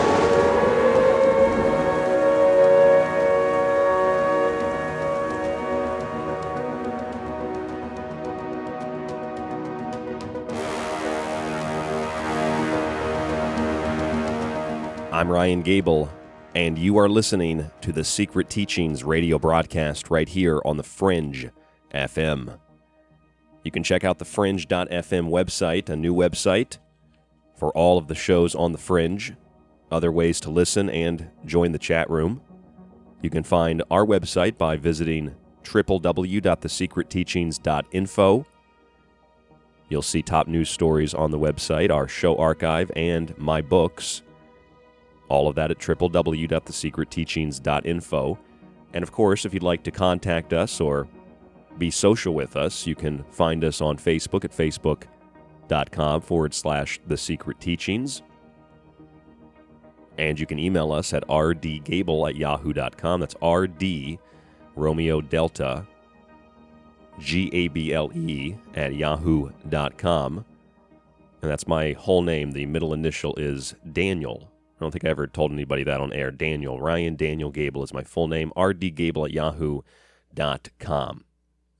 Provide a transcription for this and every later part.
I'm Ryan Gable, and you are listening to the Secret Teachings radio broadcast right here on the Fringe FM. You can check out the Fringe.fm website, a new website for all of the shows on the Fringe, other ways to listen and join the chat room. You can find our website by visiting www.thesecretteachings.info. You'll see top news stories on the website, our show archive, and my books. All of that at www.thesecretteachings.info. And of course, if you'd like to contact us or be social with us, you can find us on Facebook at facebook.com forward slash the secret teachings. And you can email us at rdgable at yahoo.com. That's RD Romeo Delta G A B L E at yahoo.com. And that's my whole name. The middle initial is Daniel. I don't think I ever told anybody that on air. Daniel. Ryan Daniel Gable is my full name. rdgable at yahoo.com.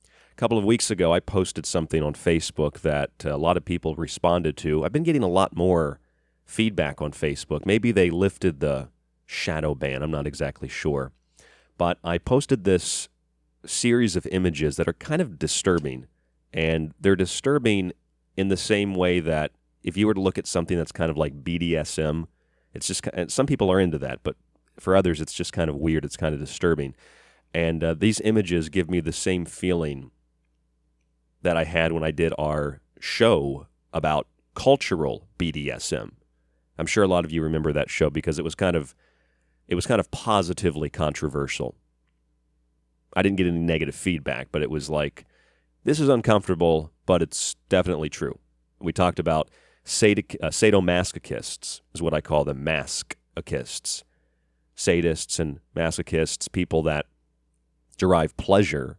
A couple of weeks ago, I posted something on Facebook that a lot of people responded to. I've been getting a lot more feedback on Facebook. Maybe they lifted the shadow ban. I'm not exactly sure. But I posted this series of images that are kind of disturbing. And they're disturbing in the same way that if you were to look at something that's kind of like BDSM, it's just some people are into that, but for others, it's just kind of weird. It's kind of disturbing. And uh, these images give me the same feeling that I had when I did our show about cultural BDSM. I'm sure a lot of you remember that show because it was kind of it was kind of positively controversial. I didn't get any negative feedback, but it was like this is uncomfortable, but it's definitely true. We talked about uh, sadomasochists, is what I call them, masochists. Sadists and masochists, people that derive pleasure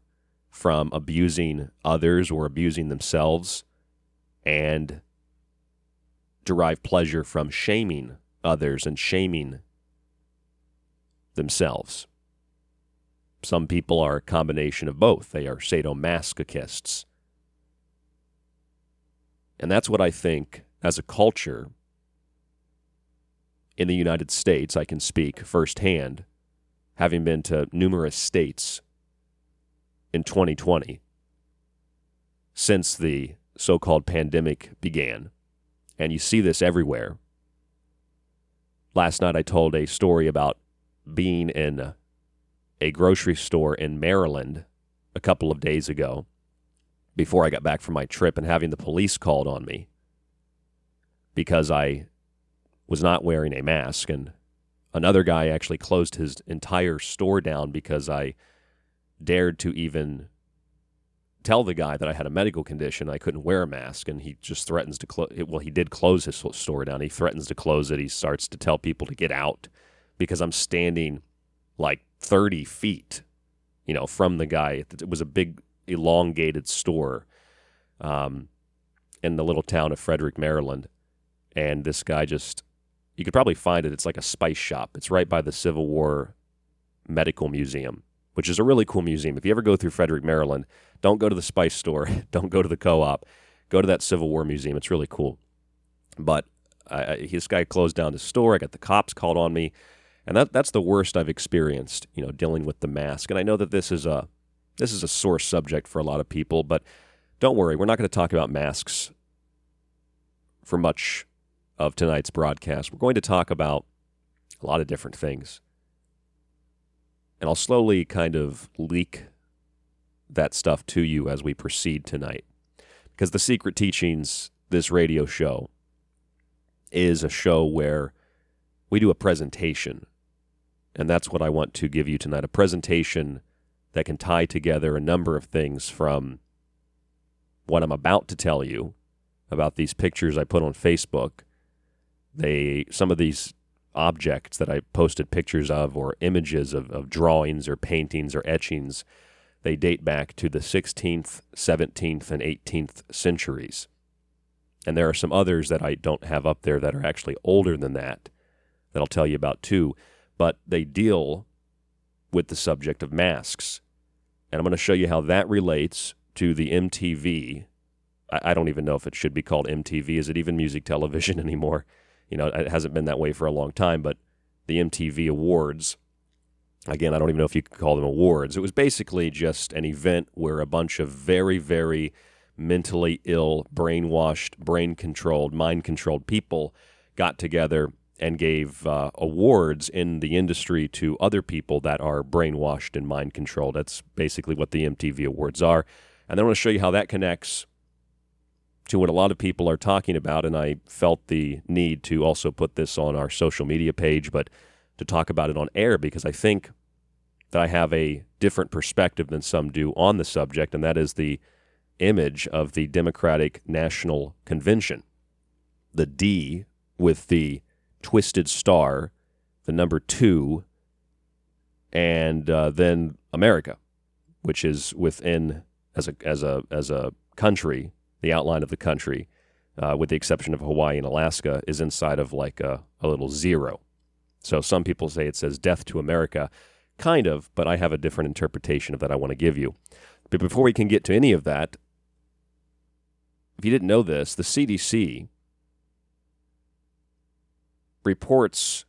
from abusing others or abusing themselves and derive pleasure from shaming others and shaming themselves. Some people are a combination of both. They are sadomasochists. And that's what I think, as a culture, in the United States, I can speak firsthand, having been to numerous states in 2020 since the so called pandemic began. And you see this everywhere. Last night I told a story about being in a grocery store in Maryland a couple of days ago before I got back from my trip and having the police called on me because I was not wearing a mask. And another guy actually closed his entire store down because I dared to even tell the guy that I had a medical condition, I couldn't wear a mask, and he just threatens to close. Well, he did close his store down. He threatens to close it. He starts to tell people to get out because I'm standing like 30 feet, you know, from the guy. It was a big, elongated store um, in the little town of Frederick, Maryland, and this guy just. You could probably find it. It's like a spice shop. It's right by the Civil War Medical Museum which is a really cool museum. If you ever go through Frederick, Maryland, don't go to the spice store, don't go to the co-op, go to that Civil War museum. It's really cool. But I, this guy closed down the store. I got the cops called on me, and that that's the worst I've experienced. You know, dealing with the mask. And I know that this is a this is a sore subject for a lot of people, but don't worry, we're not going to talk about masks for much of tonight's broadcast. We're going to talk about a lot of different things. And I'll slowly kind of leak that stuff to you as we proceed tonight. Because the Secret Teachings, this radio show, is a show where we do a presentation. And that's what I want to give you tonight a presentation that can tie together a number of things from what I'm about to tell you about these pictures I put on Facebook. They some of these objects that I posted pictures of or images of, of drawings or paintings or etchings, they date back to the 16th, 17th, and 18th centuries. And there are some others that I don't have up there that are actually older than that, that I'll tell you about too. But they deal with the subject of masks. And I'm going to show you how that relates to the MTV. I, I don't even know if it should be called MTV. Is it even music television anymore? You know, it hasn't been that way for a long time, but the MTV Awards, again, I don't even know if you could call them awards. It was basically just an event where a bunch of very, very mentally ill, brainwashed, brain controlled, mind controlled people got together and gave uh, awards in the industry to other people that are brainwashed and mind controlled. That's basically what the MTV Awards are. And then I want to show you how that connects to what a lot of people are talking about, and I felt the need to also put this on our social media page, but to talk about it on air because I think that I have a different perspective than some do on the subject, and that is the image of the Democratic National Convention. The D with the twisted star, the number two, and uh, then America, which is within as a as a as a country the outline of the country, uh, with the exception of Hawaii and Alaska, is inside of like a, a little zero. So some people say it says death to America. Kind of, but I have a different interpretation of that I want to give you. But before we can get to any of that, if you didn't know this, the CDC reports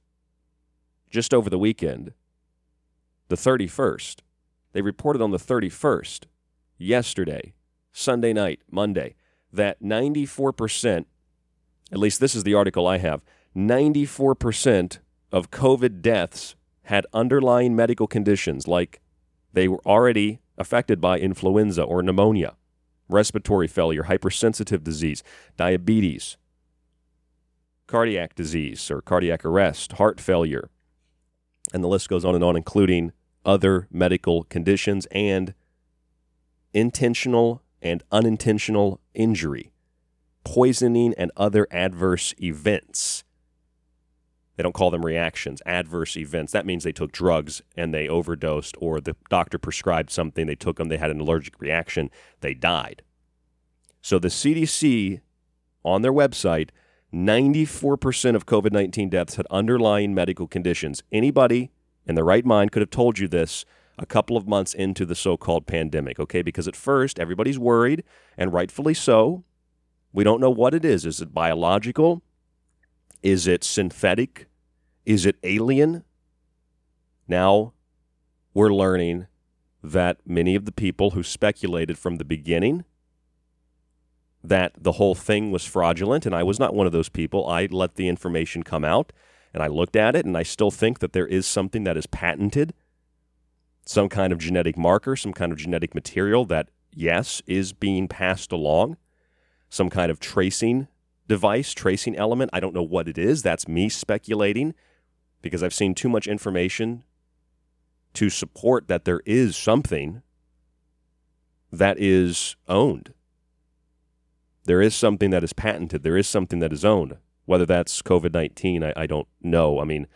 just over the weekend, the 31st. They reported on the 31st, yesterday, Sunday night, Monday, that 94%, at least this is the article I have, 94% of COVID deaths had underlying medical conditions like they were already affected by influenza or pneumonia, respiratory failure, hypertensive disease, diabetes, cardiac disease or cardiac arrest, heart failure, and the list goes on and on, including other medical conditions and intentional and unintentional injury, poisoning, and other adverse events. They don't call them reactions, adverse events. That means they took drugs and they overdosed, or the doctor prescribed something, they took them, they had an allergic reaction, they died. So the CDC on their website 94% of COVID 19 deaths had underlying medical conditions. Anybody in their right mind could have told you this a couple of months into the so called pandemic, okay? Because at first, everybody's worried, and rightfully so. We don't know what it is. Is it biological? Is it synthetic? Is it alien? Now we're learning that many of the people who speculated from the beginning that the whole thing was fraudulent, and I was not one of those people. I let the information come out and I looked at it, and I still think that there is something that is patented, some kind of genetic marker, some kind of genetic material that, yes, is being passed along, some kind of tracing device, tracing element. I don't know what it is. That's me speculating because I've seen too much information to support that there is something that is owned there is something that is patented. There is something that is owned. Whether that's COVID 19, I, I don't know. I mean,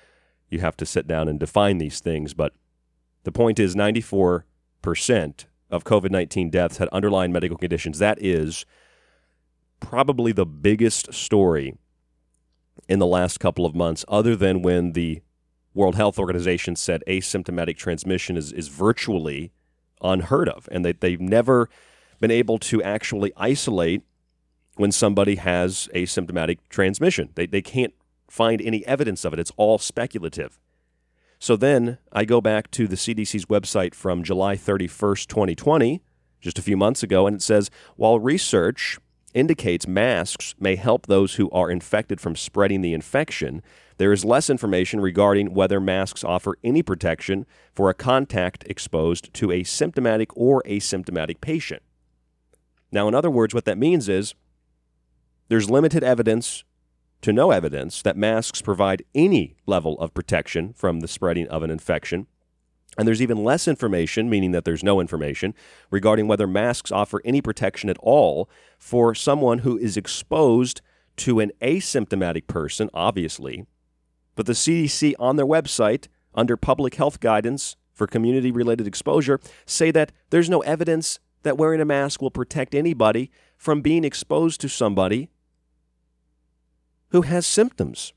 you have to sit down and define these things. But the point is 94% of COVID 19 deaths had underlying medical conditions. That is probably the biggest story in the last couple of months, other than when the World Health Organization said asymptomatic transmission is, is virtually unheard of. And they, they've never been able to actually isolate when somebody has asymptomatic transmission. They, they can't find any evidence of it, it's all speculative. So then I go back to the CDC's website from July 31st, 2020, just a few months ago, and it says while research indicates masks may help those who are infected from spreading the infection, there is less information regarding whether masks offer any protection for a contact exposed to a symptomatic or asymptomatic patient. Now, in other words, what that means is there's limited evidence to no evidence that masks provide any level of protection from the spreading of an infection. And there's even less information, meaning that there's no information, regarding whether masks offer any protection at all for someone who is exposed to an asymptomatic person, obviously. But the CDC on their website, under public health guidance for community related exposure, say that there's no evidence that wearing a mask will protect anybody from being exposed to somebody who has symptoms.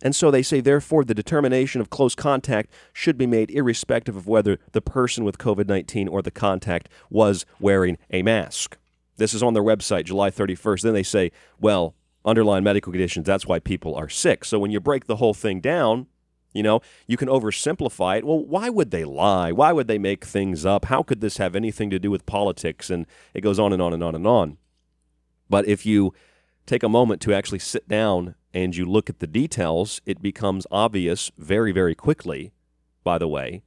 And so they say, therefore, the determination of close contact should be made irrespective of whether the person with COVID 19 or the contact was wearing a mask. This is on their website, July 31st. Then they say, well, underlying medical conditions, that's why people are sick. So when you break the whole thing down, you know, you can oversimplify it. Well, why would they lie? Why would they make things up? How could this have anything to do with politics? And it goes on and on and on and on. But if you take a moment to actually sit down and you look at the details, it becomes obvious very, very quickly, by the way,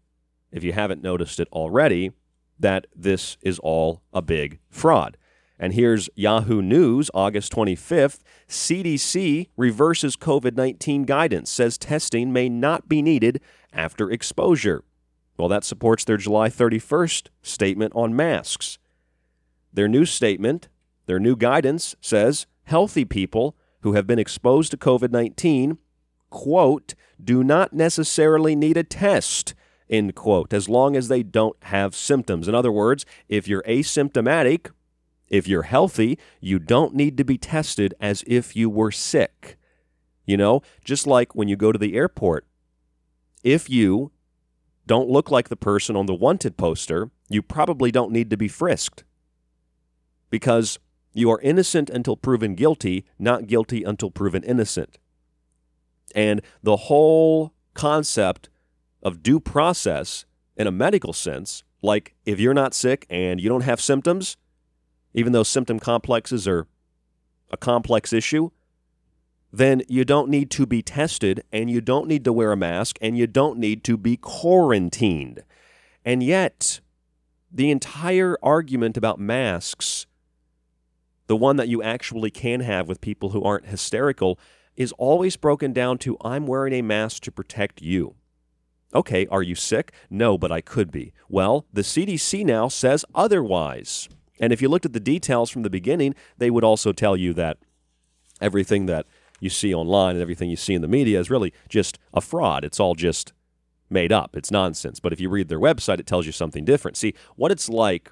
if you haven't noticed it already, that this is all a big fraud. And here's Yahoo News, August 25th. CDC reverses COVID 19 guidance, says testing may not be needed after exposure. Well, that supports their July 31st statement on masks. Their new statement, their new guidance says healthy people who have been exposed to COVID 19, quote, do not necessarily need a test, end quote, as long as they don't have symptoms. In other words, if you're asymptomatic, if you're healthy, you don't need to be tested as if you were sick. You know, just like when you go to the airport if you don't look like the person on the wanted poster, you probably don't need to be frisked because you are innocent until proven guilty, not guilty until proven innocent. And the whole concept of due process in a medical sense, like if you're not sick and you don't have symptoms, even though symptom complexes are a complex issue, then you don't need to be tested and you don't need to wear a mask and you don't need to be quarantined. And yet, the entire argument about masks, the one that you actually can have with people who aren't hysterical, is always broken down to I'm wearing a mask to protect you. Okay, are you sick? No, but I could be. Well, the CDC now says otherwise. And if you looked at the details from the beginning, they would also tell you that everything that you see online and everything you see in the media is really just a fraud. It's all just made up. It's nonsense. But if you read their website, it tells you something different. See, what it's like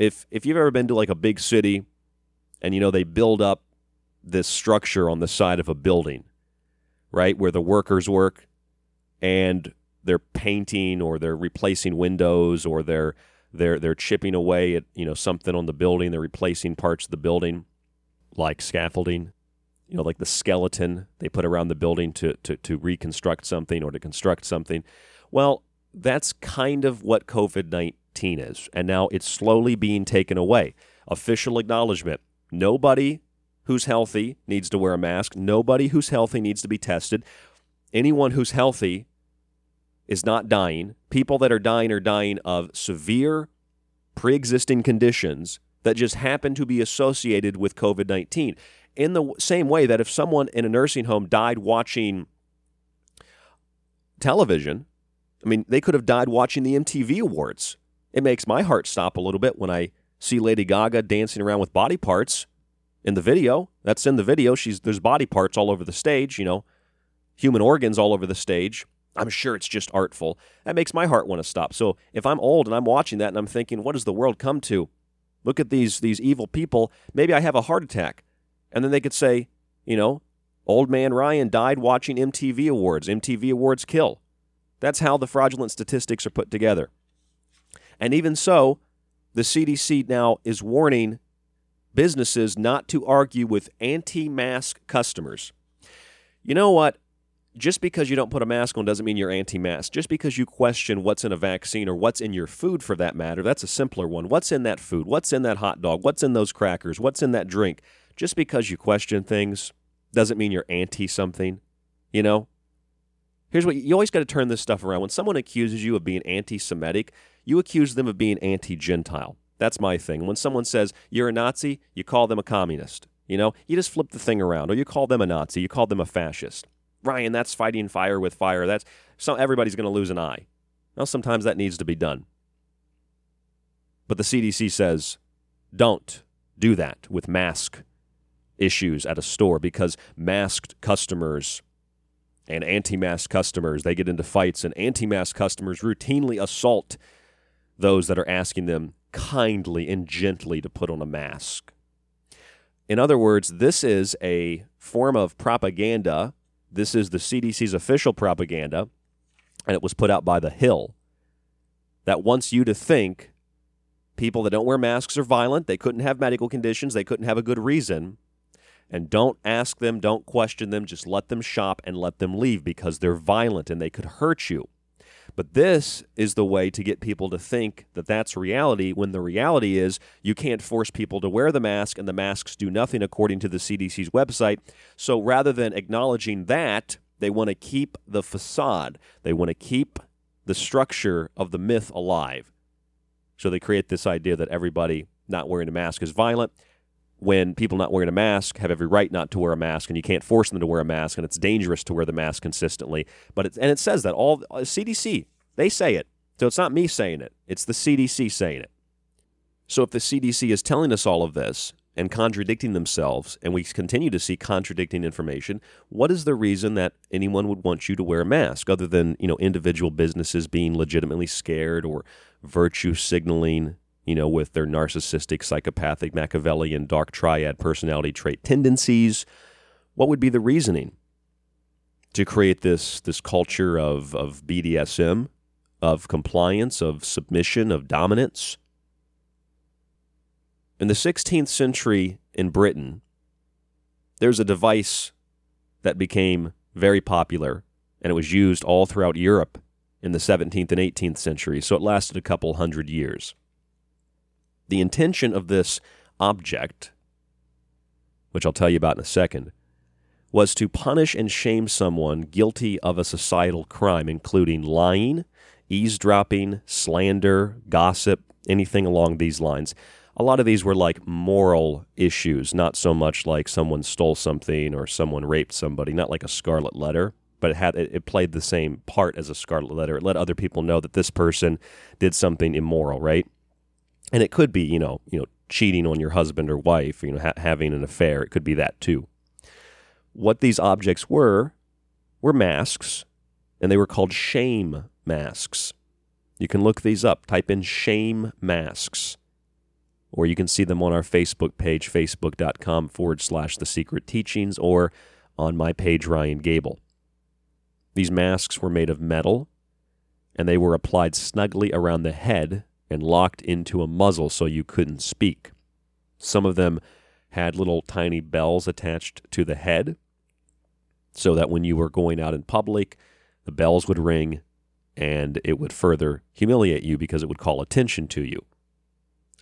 if if you've ever been to like a big city and you know they build up this structure on the side of a building, right, where the workers work and they're painting or they're replacing windows or they're they're they're chipping away at, you know, something on the building, they're replacing parts of the building like scaffolding you know, like the skeleton they put around the building to, to, to reconstruct something or to construct something. Well, that's kind of what COVID 19 is. And now it's slowly being taken away. Official acknowledgement nobody who's healthy needs to wear a mask, nobody who's healthy needs to be tested. Anyone who's healthy is not dying. People that are dying are dying of severe pre existing conditions that just happen to be associated with COVID 19 in the same way that if someone in a nursing home died watching television, I mean, they could have died watching the MTV Awards. It makes my heart stop a little bit when I see Lady Gaga dancing around with body parts in the video. That's in the video. She's there's body parts all over the stage, you know, human organs all over the stage. I'm sure it's just artful. That makes my heart want to stop. So if I'm old and I'm watching that and I'm thinking, what does the world come to? Look at these these evil people. Maybe I have a heart attack. And then they could say, you know, old man Ryan died watching MTV Awards. MTV Awards kill. That's how the fraudulent statistics are put together. And even so, the CDC now is warning businesses not to argue with anti mask customers. You know what? Just because you don't put a mask on doesn't mean you're anti mask. Just because you question what's in a vaccine or what's in your food for that matter, that's a simpler one. What's in that food? What's in that hot dog? What's in those crackers? What's in that drink? just because you question things doesn't mean you're anti something, you know? Here's what you always got to turn this stuff around. When someone accuses you of being anti Semitic, you accuse them of being anti Gentile. That's my thing. When someone says you're a Nazi, you call them a communist. You know, you just flip the thing around, or you call them a Nazi, you call them a fascist. Ryan, that's fighting fire with fire. That's so everybody's going to lose an eye. Well, sometimes that needs to be done. But the CDC says don't do that with mask issues at a store because masked customers and anti-mask customers they get into fights and anti-mask customers routinely assault those that are asking them kindly and gently to put on a mask. In other words, this is a form of propaganda. This is the CDC's official propaganda, and it was put out by The Hill that wants you to think people that don't wear masks are violent, they couldn't have medical conditions, they couldn't have a good reason. And don't ask them, don't question them, just let them shop and let them leave because they're violent and they could hurt you. But this is the way to get people to think that that's reality when the reality is you can't force people to wear the mask and the masks do nothing according to the CDC's website. So rather than acknowledging that, they want to keep the facade, they want to keep the structure of the myth alive. So they create this idea that everybody not wearing a mask is violent when people not wearing a mask have every right not to wear a mask and you can't force them to wear a mask and it's dangerous to wear the mask consistently. But it's, and it says that all uh, CDC they say it. So it's not me saying it. It's the CDC saying it. So if the CDC is telling us all of this and contradicting themselves and we continue to see contradicting information what is the reason that anyone would want you to wear a mask other than you know individual businesses being legitimately scared or virtue signaling you know, with their narcissistic, psychopathic, Machiavellian, dark triad personality trait tendencies. What would be the reasoning? to create this this culture of of BDSM, of compliance, of submission, of dominance. In the 16th century in Britain, there's a device that became very popular and it was used all throughout Europe in the 17th and 18th century, so it lasted a couple hundred years. The intention of this object, which I'll tell you about in a second, was to punish and shame someone guilty of a societal crime, including lying, eavesdropping, slander, gossip, anything along these lines. A lot of these were like moral issues, not so much like someone stole something or someone raped somebody, not like a scarlet letter, but it had it, played the same part as a scarlet letter. It let other people know that this person did something immoral, right? And it could be, you know, you know, cheating on your husband or wife, you know, ha- having an affair. It could be that too. What these objects were were masks, and they were called shame masks. You can look these up. Type in shame masks, or you can see them on our Facebook page, facebook.com forward slash the secret teachings, or on my page, Ryan Gable. These masks were made of metal, and they were applied snugly around the head and locked into a muzzle so you couldn't speak. Some of them had little tiny bells attached to the head so that when you were going out in public, the bells would ring and it would further humiliate you because it would call attention to you.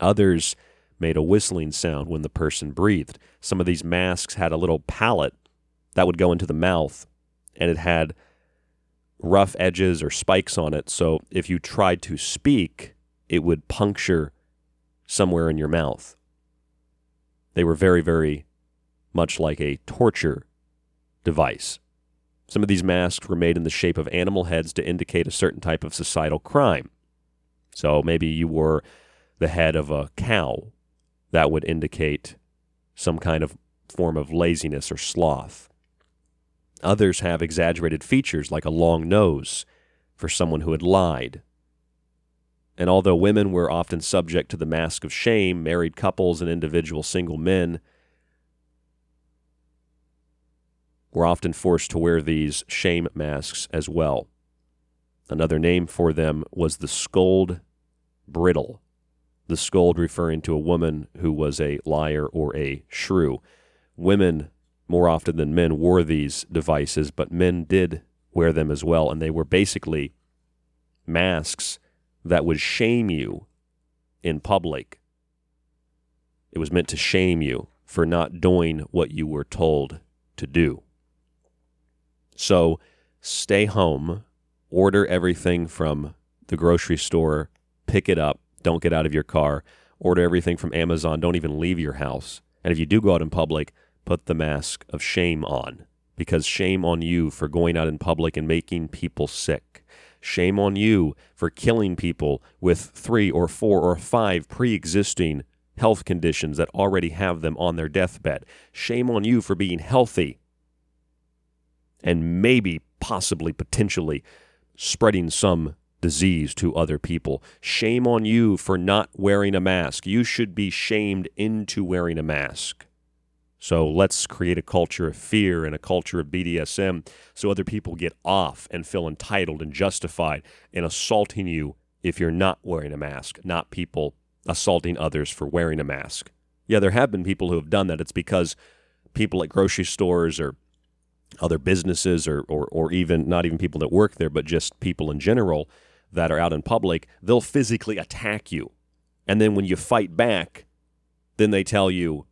Others made a whistling sound when the person breathed. Some of these masks had a little palate that would go into the mouth and it had rough edges or spikes on it. So if you tried to speak, it would puncture somewhere in your mouth. They were very, very much like a torture device. Some of these masks were made in the shape of animal heads to indicate a certain type of societal crime. So maybe you were the head of a cow. That would indicate some kind of form of laziness or sloth. Others have exaggerated features like a long nose for someone who had lied. And although women were often subject to the mask of shame, married couples and individual single men were often forced to wear these shame masks as well. Another name for them was the scold bridle, the scold referring to a woman who was a liar or a shrew. Women more often than men wore these devices, but men did wear them as well, and they were basically masks that would shame you in public. It was meant to shame you for not doing what you were told to do. So stay home, order everything from the grocery store, pick it up, don't get out of your car, order everything from Amazon, don't even leave your house. And if you do go out in public, put the mask of shame on because shame on you for going out in public and making people sick. Shame on you for killing people with three or four or five pre existing health conditions that already have them on their deathbed. Shame on you for being healthy and maybe, possibly, potentially spreading some disease to other people. Shame on you for not wearing a mask. You should be shamed into wearing a mask. So let's create a culture of fear and a culture of BDSM so other people get off and feel entitled and justified in assaulting you if you're not wearing a mask, not people assaulting others for wearing a mask. Yeah, there have been people who have done that. It's because people at grocery stores or other businesses or, or, or even not even people that work there, but just people in general that are out in public, they'll physically attack you. And then when you fight back, then they tell you,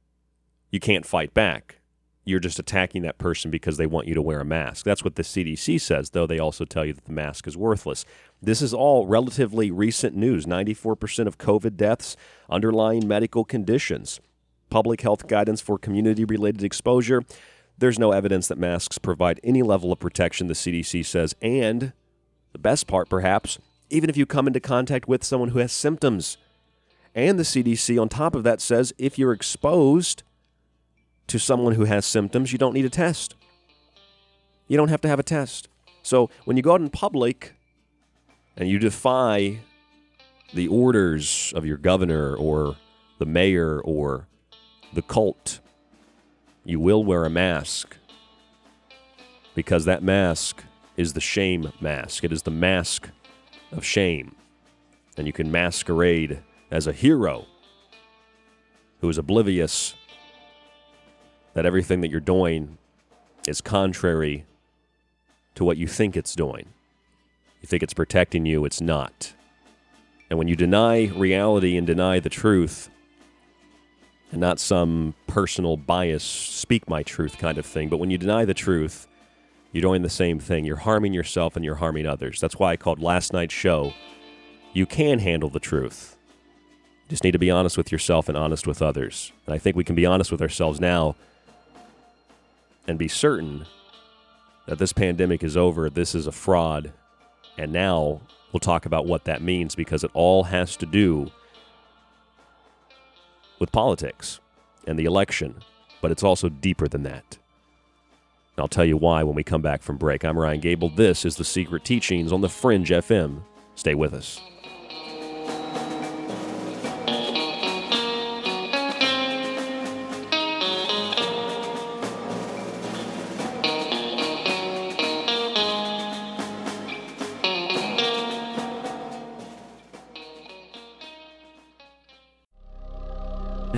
you can't fight back. You're just attacking that person because they want you to wear a mask. That's what the CDC says, though they also tell you that the mask is worthless. This is all relatively recent news 94% of COVID deaths, underlying medical conditions, public health guidance for community related exposure. There's no evidence that masks provide any level of protection, the CDC says. And the best part, perhaps, even if you come into contact with someone who has symptoms. And the CDC, on top of that, says if you're exposed to someone who has symptoms, you don't need a test. You don't have to have a test. So when you go out in public and you defy the orders of your governor or the mayor or the cult, you will wear a mask. because that mask is the shame mask. It is the mask of shame. And you can masquerade as a hero who is oblivious that everything that you're doing is contrary to what you think it's doing. You think it's protecting you, it's not. And when you deny reality and deny the truth, and not some personal bias, speak my truth kind of thing, but when you deny the truth, you're doing the same thing. You're harming yourself and you're harming others. That's why I called last night's show, You Can Handle the Truth. You just need to be honest with yourself and honest with others. And I think we can be honest with ourselves now and be certain that this pandemic is over, this is a fraud, and now we'll talk about what that means because it all has to do with politics and the election, but it's also deeper than that. And I'll tell you why when we come back from break. I'm Ryan Gable. This is The Secret Teachings on The Fringe FM. Stay with us.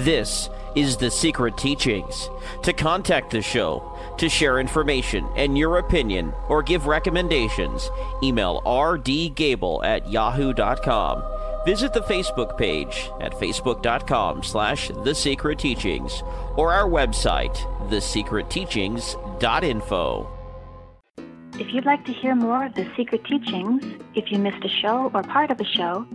This is The Secret Teachings. To contact the show, to share information and your opinion, or give recommendations, email rdgable at yahoo.com. Visit the Facebook page at facebook.com slash The Secret Teachings or our website, thesecretteachings.info. If you'd like to hear more of The Secret Teachings, if you missed a show or part of a show,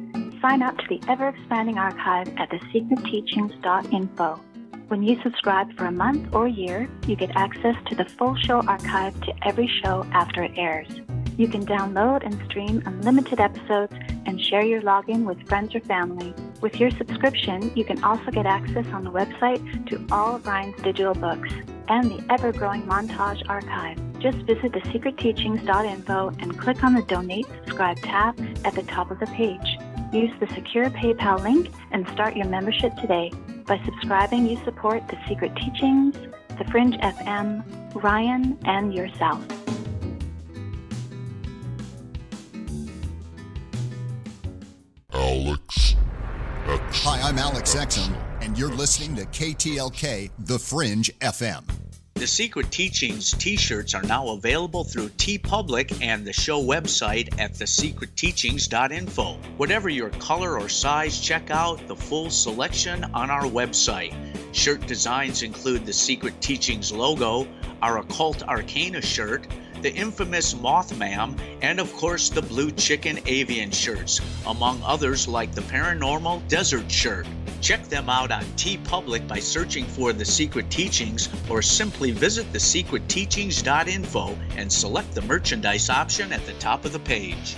sign up to the ever expanding archive at thesecretteachings.info. When you subscribe for a month or year, you get access to the full show archive to every show after it airs. You can download and stream unlimited episodes and share your login with friends or family. With your subscription, you can also get access on the website to all of Ryan's digital books and the ever growing montage archive. Just visit thesecretteachings.info and click on the Donate Subscribe tab at the top of the page. Use the secure PayPal link and start your membership today. By subscribing, you support The Secret Teachings, The Fringe FM, Ryan, and yourself. Alex X. Hi, I'm Alex Exum, and you're listening to KTLK The Fringe FM. The Secret Teachings t shirts are now available through TeePublic and the show website at thesecretteachings.info. Whatever your color or size, check out the full selection on our website. Shirt designs include the Secret Teachings logo, our Occult Arcana shirt, the infamous Mothman, and of course the Blue Chicken Avian shirts, among others like the Paranormal Desert shirt. Check them out on TeePublic by searching for The Secret Teachings or simply visit thesecretteachings.info and select the merchandise option at the top of the page.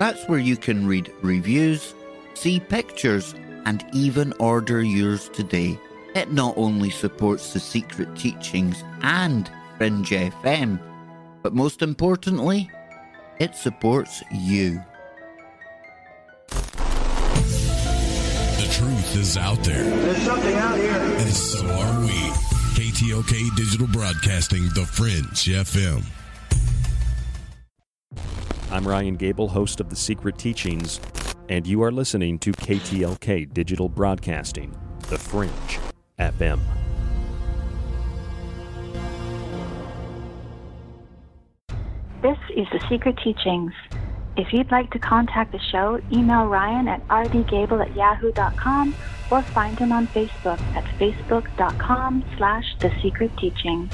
That's where you can read reviews, see pictures, and even order yours today. It not only supports the secret teachings and Fringe FM, but most importantly, it supports you. The truth is out there. There's something out here. And so are we. KTLK Digital Broadcasting, The Fringe FM. I'm Ryan Gable, host of The Secret Teachings, and you are listening to KTLK Digital Broadcasting, The Fringe FM. This is The Secret Teachings. If you'd like to contact the show, email Ryan at rdgable at yahoo.com or find him on Facebook at facebook.com slash The Secret Teachings.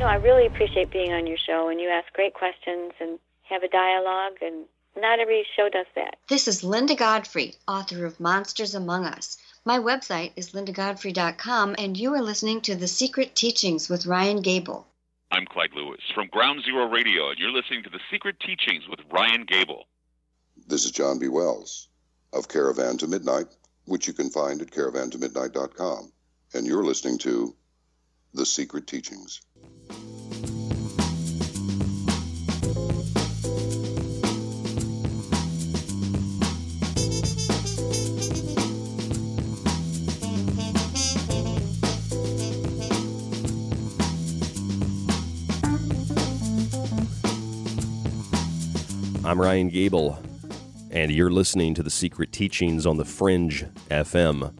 No, I really appreciate being on your show, and you ask great questions and have a dialogue, and not every show does that. This is Linda Godfrey, author of Monsters Among Us. My website is lindagodfrey.com, and you are listening to The Secret Teachings with Ryan Gable. I'm Clyde Lewis from Ground Zero Radio, and you're listening to The Secret Teachings with Ryan Gable. This is John B. Wells of Caravan to Midnight, which you can find at caravantomidnight.com. And you're listening to The Secret Teachings. I'm Ryan Gable, and you're listening to The Secret Teachings on the Fringe FM.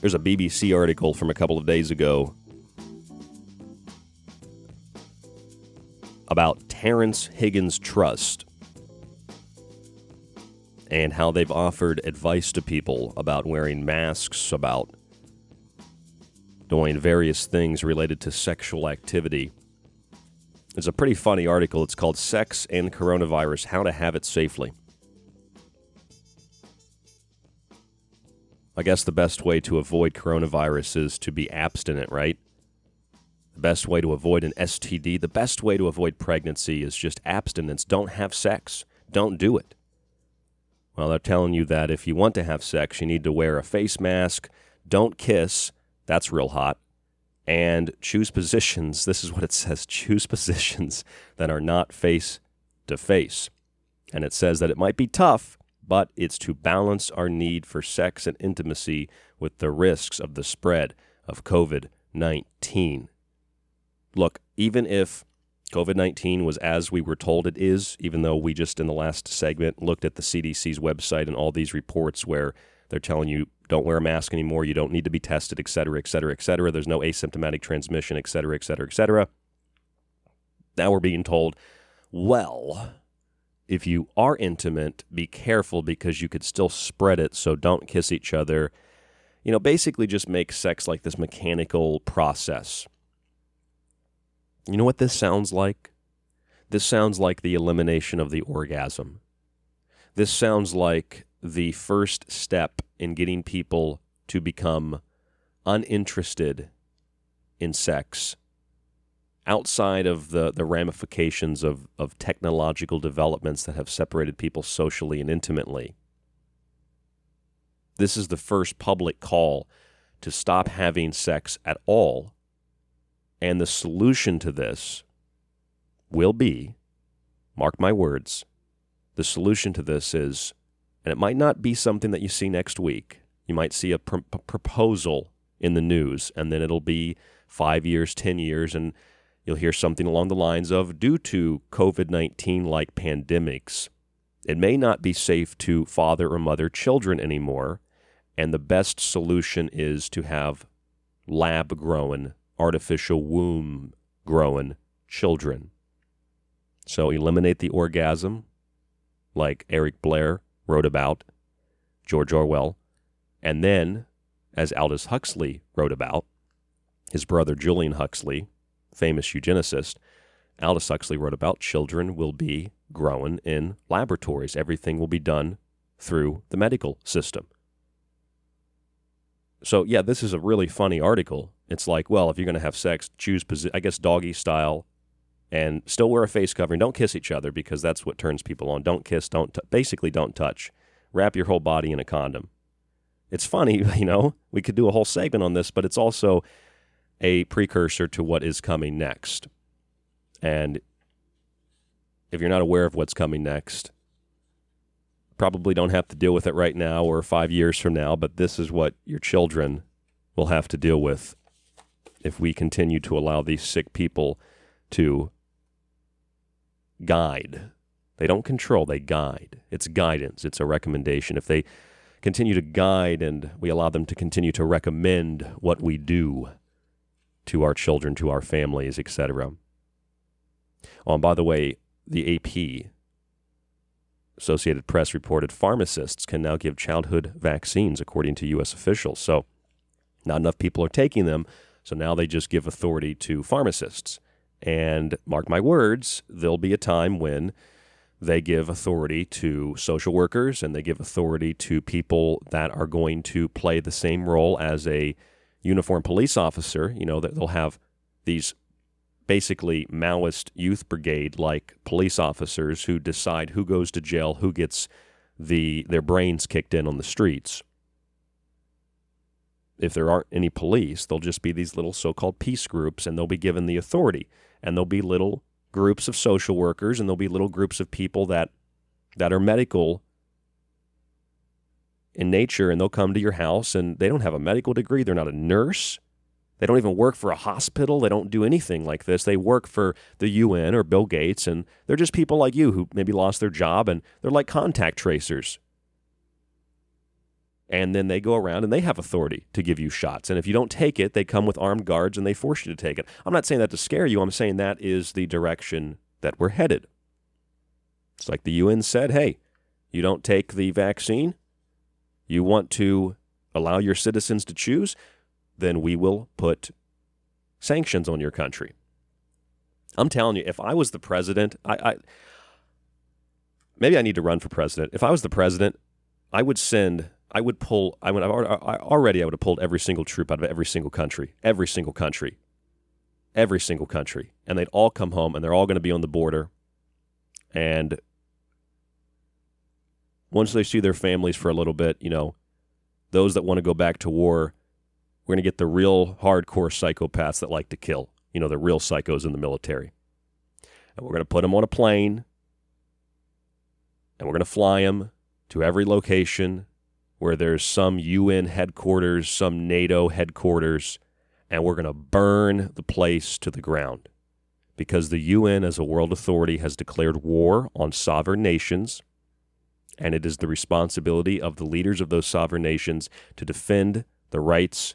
There's a BBC article from a couple of days ago about Terrence Higgins Trust and how they've offered advice to people about wearing masks, about doing various things related to sexual activity. It's a pretty funny article. It's called Sex and Coronavirus How to Have It Safely. I guess the best way to avoid coronavirus is to be abstinent, right? The best way to avoid an STD, the best way to avoid pregnancy is just abstinence. Don't have sex. Don't do it. Well, they're telling you that if you want to have sex, you need to wear a face mask, don't kiss. That's real hot and choose positions. This is what it says choose positions that are not face to face. And it says that it might be tough, but it's to balance our need for sex and intimacy with the risks of the spread of COVID 19. Look, even if COVID 19 was as we were told it is, even though we just in the last segment looked at the CDC's website and all these reports where they're telling you don't wear a mask anymore, you don't need to be tested, et cetera, et cetera, et cetera. There's no asymptomatic transmission, et cetera, et cetera, et cetera. Now we're being told, well, if you are intimate, be careful because you could still spread it, so don't kiss each other. You know, basically just make sex like this mechanical process. You know what this sounds like? This sounds like the elimination of the orgasm. This sounds like the first step in getting people to become uninterested in sex outside of the, the ramifications of, of technological developments that have separated people socially and intimately. This is the first public call to stop having sex at all. And the solution to this will be, mark my words, the solution to this is and it might not be something that you see next week. You might see a pr- proposal in the news, and then it'll be five years, 10 years, and you'll hear something along the lines of due to COVID 19 like pandemics, it may not be safe to father or mother children anymore. And the best solution is to have lab grown, artificial womb grown children. So eliminate the orgasm, like Eric Blair wrote about, George Orwell, and then, as Aldous Huxley wrote about, his brother Julian Huxley, famous eugenicist, Aldous Huxley wrote about children will be grown in laboratories. Everything will be done through the medical system. So, yeah, this is a really funny article. It's like, well, if you're going to have sex, choose, posi- I guess, doggy style and still wear a face covering. Don't kiss each other because that's what turns people on. Don't kiss, don't t- basically don't touch. wrap your whole body in a condom. It's funny, you know, we could do a whole segment on this, but it's also a precursor to what is coming next. And if you're not aware of what's coming next, probably don't have to deal with it right now or five years from now, but this is what your children will have to deal with if we continue to allow these sick people to guide. They don't control, they guide. It's guidance, it's a recommendation. If they continue to guide and we allow them to continue to recommend what we do to our children, to our families, etc. Oh, and by the way, the AP, Associated Press reported pharmacists can now give childhood vaccines, according to U.S. officials. So, not enough people are taking them, so now they just give authority to pharmacists. And mark my words, there'll be a time when they give authority to social workers and they give authority to people that are going to play the same role as a uniformed police officer. You know, that they'll have these basically Maoist youth brigade like police officers who decide who goes to jail, who gets the their brains kicked in on the streets. If there aren't any police, there'll just be these little so-called peace groups and they'll be given the authority. And there'll be little groups of social workers and there'll be little groups of people that that are medical in nature and they'll come to your house and they don't have a medical degree, they're not a nurse, they don't even work for a hospital. They don't do anything like this. They work for the UN or Bill Gates, and they're just people like you who maybe lost their job and they're like contact tracers. And then they go around and they have authority to give you shots. And if you don't take it, they come with armed guards and they force you to take it. I'm not saying that to scare you. I'm saying that is the direction that we're headed. It's like the UN said hey, you don't take the vaccine, you want to allow your citizens to choose, then we will put sanctions on your country. I'm telling you, if I was the president, I, I maybe I need to run for president. If I was the president, I would send, I would pull, I would I already I would have pulled every single troop out of every single country, every single country, every single country, and they'd all come home, and they're all going to be on the border, and once they see their families for a little bit, you know, those that want to go back to war we're going to get the real hardcore psychopaths that like to kill, you know, the real psychos in the military. And we're going to put them on a plane. And we're going to fly them to every location where there's some UN headquarters, some NATO headquarters, and we're going to burn the place to the ground. Because the UN, as a world authority, has declared war on sovereign nations, and it is the responsibility of the leaders of those sovereign nations to defend the rights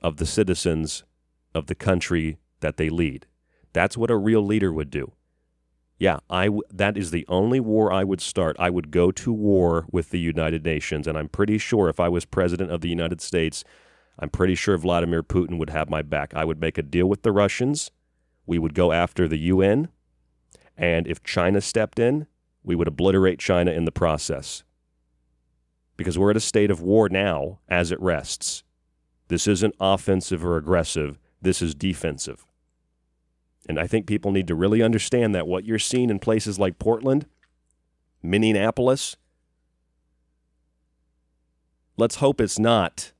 of the citizens of the country that they lead. That's what a real leader would do. Yeah, I w- that is the only war I would start. I would go to war with the United Nations, and I'm pretty sure if I was president of the United States, I'm pretty sure Vladimir Putin would have my back. I would make a deal with the Russians. We would go after the UN, and if China stepped in, we would obliterate China in the process. Because we're at a state of war now as it rests. This isn't offensive or aggressive. This is defensive. And I think people need to really understand that what you're seeing in places like Portland, Minneapolis, let's hope it's not,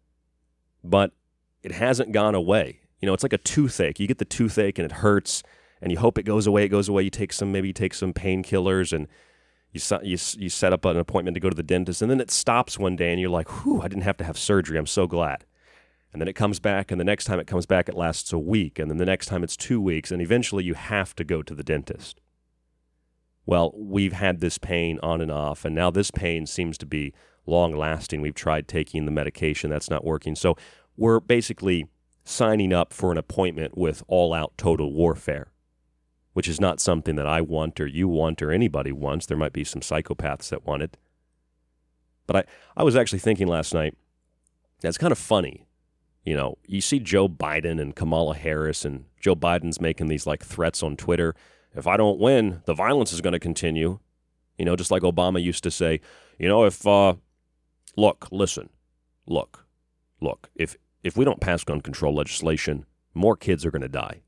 but it hasn't gone away. You know, it's like a toothache. You get the toothache and it hurts, and you hope it goes away. It goes away. You take some, maybe you take some painkillers, and you, you, you set up an appointment to go to the dentist, and then it stops one day, and you're like, whew, I didn't have to have surgery. I'm so glad and then it comes back, and the next time it comes back, it lasts a week, and then the next time it's two weeks, and eventually you have to go to the dentist. Well, we've had this pain on and off, and now this pain seems to be long lasting. We've tried taking the medication, that's not working. So we're basically signing up for an appointment with all out total warfare, which is not something that I want or you want or anybody wants. There might be some psychopaths that want it. But I, I was actually thinking last night, that's kind of funny you know, you see Joe Biden and Kamala Harris, and Joe Biden's making these like threats on Twitter. If I don't win, the violence is going to continue. You know, just like Obama used to say, you know, if, uh, look, listen, look, look, if, if we don't pass gun control legislation, more kids are going to die.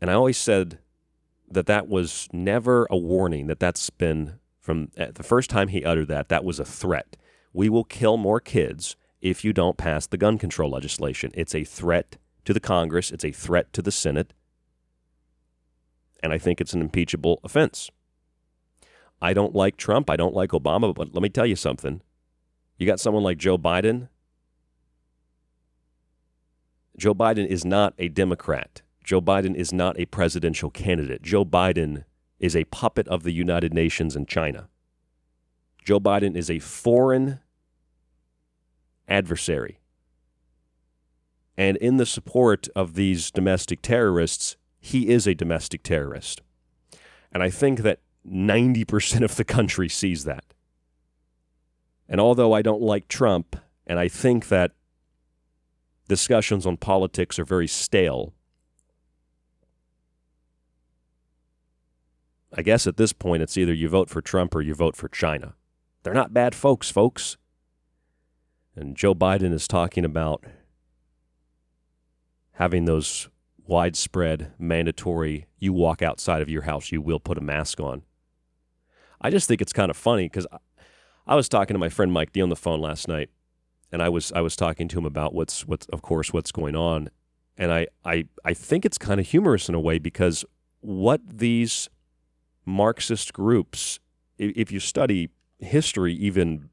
And I always said that that was never a warning, that that's been from the first time he uttered that, that was a threat we will kill more kids if you don't pass the gun control legislation. It's a threat to the Congress, it's a threat to the Senate, and I think it's an impeachable offense. I don't like Trump, I don't like Obama, but let me tell you something. You got someone like Joe Biden. Joe Biden is not a Democrat. Joe Biden is not a presidential candidate. Joe Biden is a puppet of the United Nations and China. Joe Biden is a foreign adversary. And in the support of these domestic terrorists, he is a domestic terrorist. And I think that 90% of the country sees that. And although I don't like Trump, and I think that discussions on politics are very stale, I guess at this point it's either you vote for Trump or you vote for China. They're not bad folks, folks. And Joe Biden is talking about having those widespread, mandatory, you walk outside of your house, you will put a mask on. I just think it's kind of funny because I was talking to my friend Mike D on the phone last night, and I was I was talking to him about what's what's of course what's going on, and I I I think it's kind of humorous in a way because what these Marxist groups, if you study history even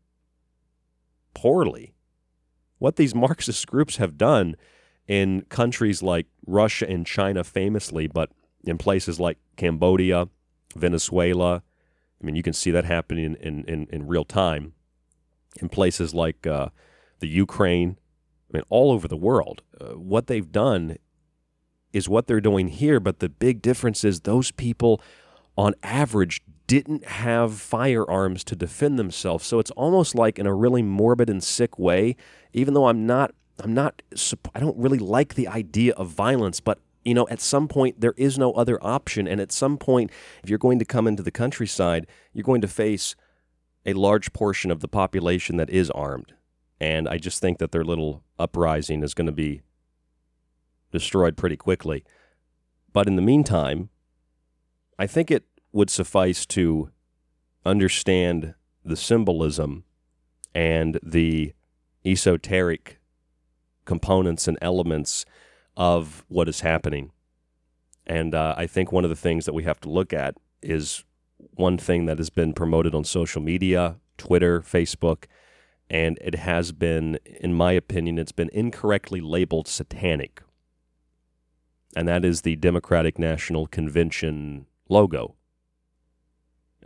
poorly, what these Marxist groups have done in countries like Russia and China, famously, but in places like Cambodia, Venezuela. I mean, you can see that happening in, in, in real time in places like uh, the Ukraine, I mean, all over the world. Uh, what they've done is what they're doing here, but the big difference is those people, on average, didn't have firearms to defend themselves. So it's almost like, in a really morbid and sick way, even though I'm not I'm not, I don't really like the idea of violence, but you know, at some point there is no other option. And at some point, if you're going to come into the countryside, you're going to face a large portion of the population that is armed. And I just think that their little uprising is going to be destroyed pretty quickly. But in the meantime, I think it would suffice to understand the symbolism and the esoteric components and elements of what is happening. And uh, I think one of the things that we have to look at is one thing that has been promoted on social media, Twitter, Facebook, and it has been, in my opinion, it's been incorrectly labeled satanic. And that is the Democratic National Convention logo.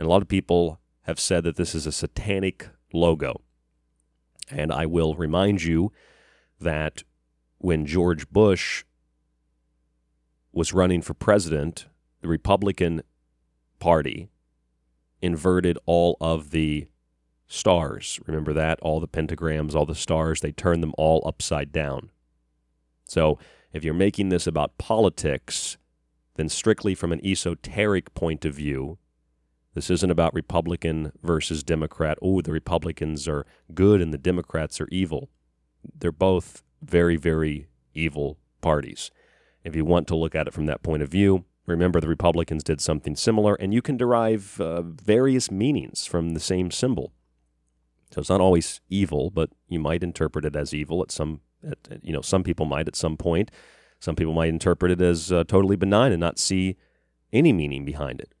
And a lot of people have said that this is a satanic logo. And I will remind you that when George Bush was running for president, the Republican Party inverted all of the stars. Remember that? All the pentagrams, all the stars, they turned them all upside down. So if you're making this about politics, then strictly from an esoteric point of view, this isn't about Republican versus Democrat. Oh, the Republicans are good and the Democrats are evil they're both very, very evil parties. If you want to look at it from that point of view, remember the Republicans did something similar, and you can derive uh, various meanings from the same symbol. So it's not always evil, but you might interpret it as evil at some, at, you know, some people might at some point. Some people might interpret it as uh, totally benign and not see any meaning behind it.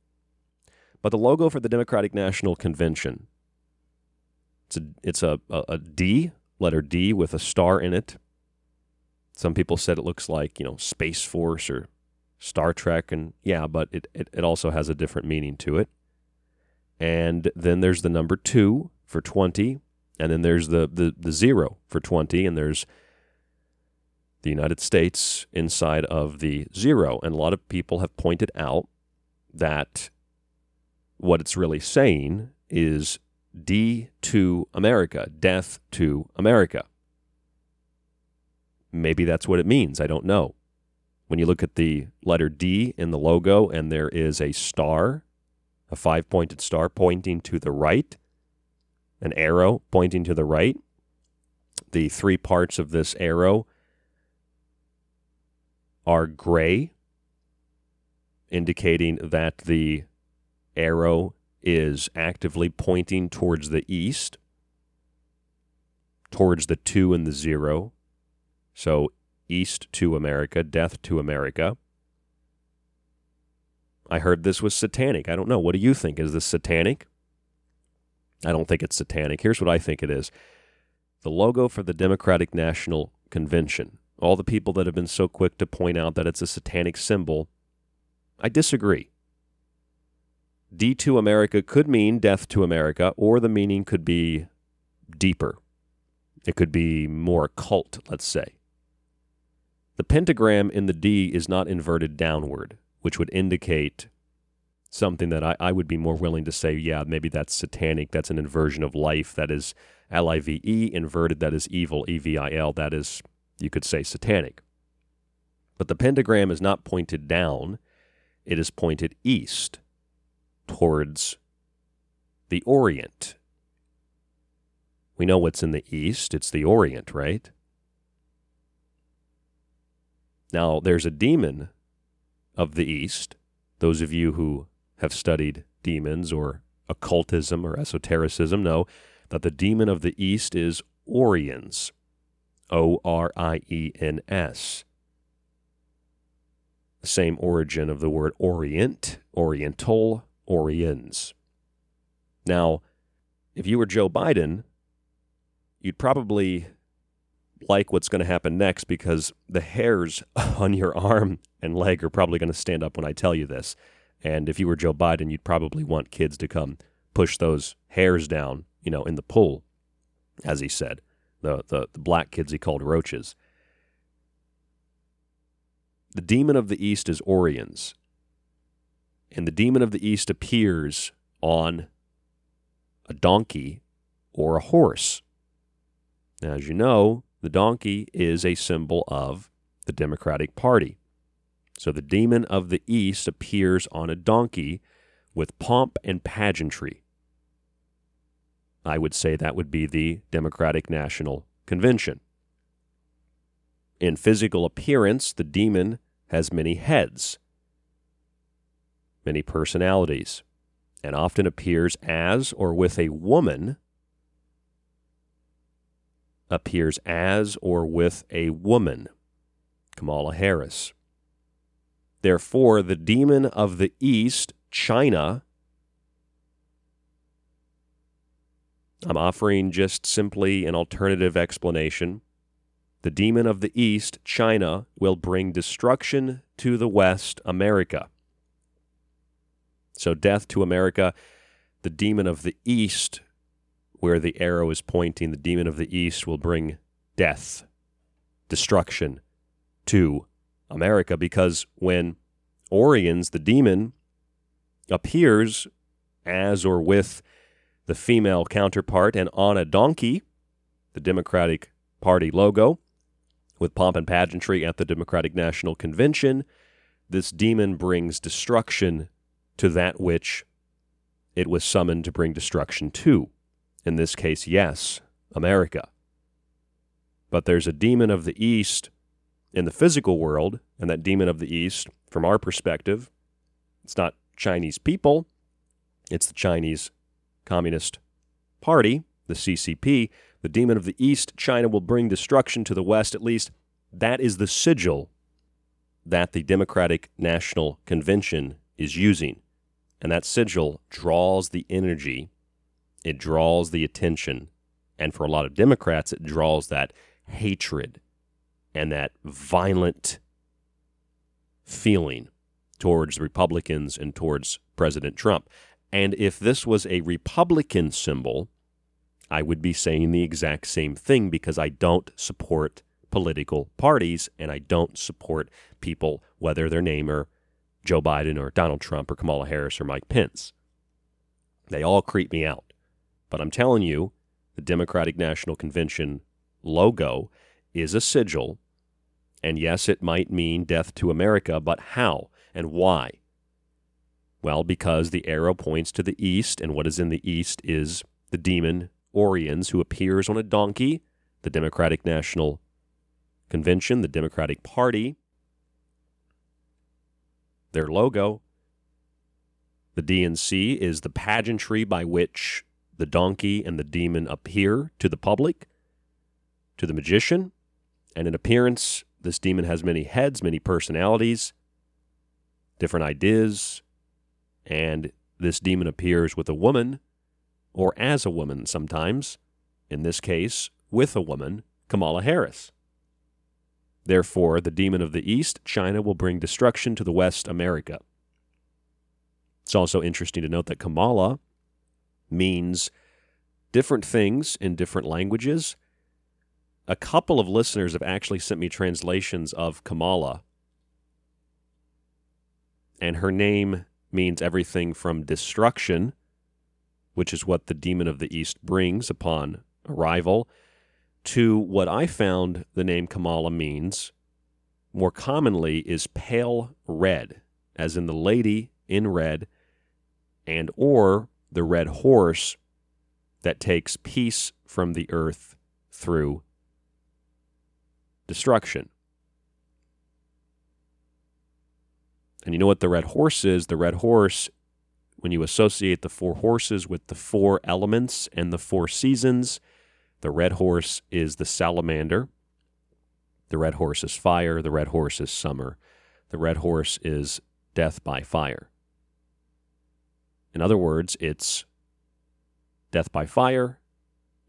But the logo for the Democratic National Convention, it's a, it's a, a, a D letter D with a star in it. Some people said it looks like, you know, Space Force or Star Trek. And yeah, but it, it, it also has a different meaning to it. And then there's the number two for 20. And then there's the, the, the zero for 20. And there's the United States inside of the zero. And a lot of people have pointed out that what it's really saying is D to America, death to America. Maybe that's what it means. I don't know. When you look at the letter D in the logo and there is a star, a five pointed star pointing to the right, an arrow pointing to the right, the three parts of this arrow are gray, indicating that the arrow is actively pointing towards the east. towards the two and the zero. So east to America, death to America. I heard this was satanic. I don't know. What do you think? Is this satanic? I don't think it's satanic. Here's what I think it is the logo for the Democratic National Convention. All the people that have been so quick to point out that it's a satanic symbol, I disagree. D to America could mean death to America, or the meaning could be deeper. It could be more occult, let's say. The pentagram in the D is not inverted downward, which would indicate something that I, I would be more willing to say, yeah, maybe that's satanic. That's an inversion of life. That is L I V E, inverted. That is evil, E V I L. That is, you could say, satanic. But the pentagram is not pointed down, it is pointed east towards the Orient. We know what's in the east, it's the Orient, right? Now, there's a demon of the east. Those of you who have studied demons or occultism or esotericism know that the demon of the east is Oriens. O R I E N S. The same origin of the word Orient, Oriental, Oriens. Now, if you were Joe Biden, you'd probably like what's going to happen next because the hairs on your arm and leg are probably going to stand up when I tell you this. And if you were Joe Biden, you'd probably want kids to come push those hairs down, you know, in the pool, as he said. The, the, the black kids he called roaches. The demon of the east is Oriens. And the demon of the east appears on a donkey or a horse. Now, as you know, the donkey is a symbol of the Democratic Party. So the demon of the east appears on a donkey with pomp and pageantry. I would say that would be the Democratic National Convention. In physical appearance, the demon has many heads, many personalities, and often appears as or with a woman, appears as or with a woman. Kamala Harris. Therefore, the demon of the east, China, I'm offering just simply an alternative explanation. The demon of the east, China, will bring destruction to the west, America. So, death to America, the demon of the east, where the arrow is pointing, the demon of the east will bring death, destruction to America because when Oriens, the demon, appears as or with the female counterpart and on a donkey, the Democratic Party logo, with pomp and pageantry at the Democratic National Convention, this demon brings destruction to that which it was summoned to bring destruction to. In this case, yes, America. But there's a demon of the East in the physical world, and that demon of the East, from our perspective, it's not Chinese people, it's the Chinese Communist Party, the CCP. The demon of the East, China will bring destruction to the West, at least. That is the sigil that the Democratic National Convention is using. And that sigil draws the energy, it draws the attention. And for a lot of Democrats, it draws that hatred and that violent feeling towards Republicans and towards President Trump. And if this was a Republican symbol, I would be saying the exact same thing because I don't support political parties and I don't support people, whether their name are Joe Biden or Donald Trump or Kamala Harris or Mike Pence. They all creep me out. But I'm telling you, the Democratic National Convention logo is a sigil. And yes, it might mean death to America, but how and why? Well, because the arrow points to the east, and what is in the east is the demon Oriens, who appears on a donkey, the Democratic National Convention, the Democratic Party, their logo. The DNC is the pageantry by which the donkey and the demon appear to the public. to the magician, and in appearance, this demon has many heads, many personalities, different ideas, and this demon appears with a woman or as a woman sometimes, in this case, with a woman, Kamala Harris. Therefore, the demon of the East, China, will bring destruction to the West, America. It's also interesting to note that Kamala means different things in different languages. A couple of listeners have actually sent me translations of Kamala, and her name means everything from destruction, which is what the demon of the East brings upon arrival, to what I found the name Kamala means more commonly is pale red, as in the lady in red, and or the red horse that takes peace from the earth through destruction. And you know what the red horse is? The red horse, when you associate the four horses with the four elements and the four seasons, the red horse is the salamander. The red horse is fire. The red horse is summer. The red horse is death by fire. In other words, it's death by fire.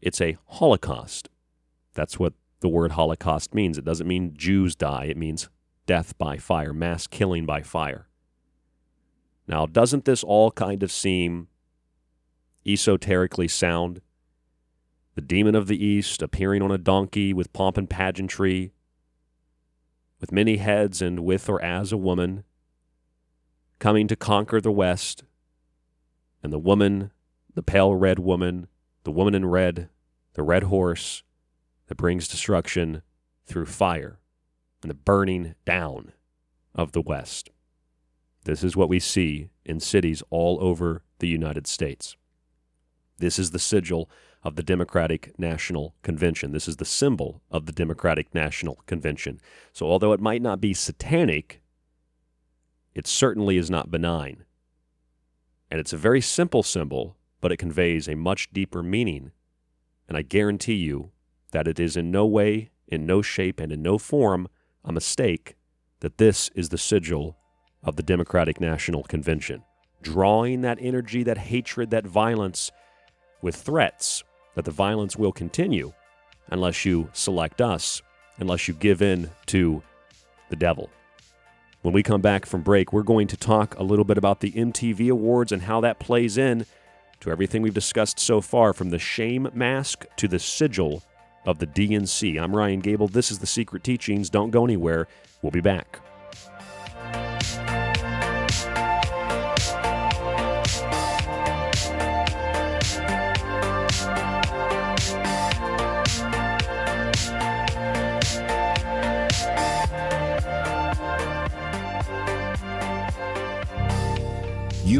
It's a holocaust. That's what the word holocaust means. It doesn't mean Jews die, it means death by fire, mass killing by fire. Now, doesn't this all kind of seem esoterically sound? The demon of the east appearing on a donkey with pomp and pageantry, with many heads and with or as a woman, coming to conquer the west, and the woman, the pale red woman, the woman in red, the red horse that brings destruction through fire and the burning down of the West. This is what we see in cities all over the United States. This is the sigil of the Democratic National Convention. This is the symbol of the Democratic National Convention. So, although it might not be satanic, it certainly is not benign. And it's a very simple symbol, but it conveys a much deeper meaning. And I guarantee you that it is in no way, in no shape, and in no form a mistake that this is the sigil of the Democratic National Convention, drawing that energy, that hatred, that violence with threats that the violence will continue unless you select us, unless you give in to the devil. When we come back from break, we're going to talk a little bit about the MTV Awards and how that plays in to everything we've discussed so far from the shame mask to the sigil of the DNC. I'm Ryan Gable. This is The Secret Teachings. Don't go anywhere. We'll be back.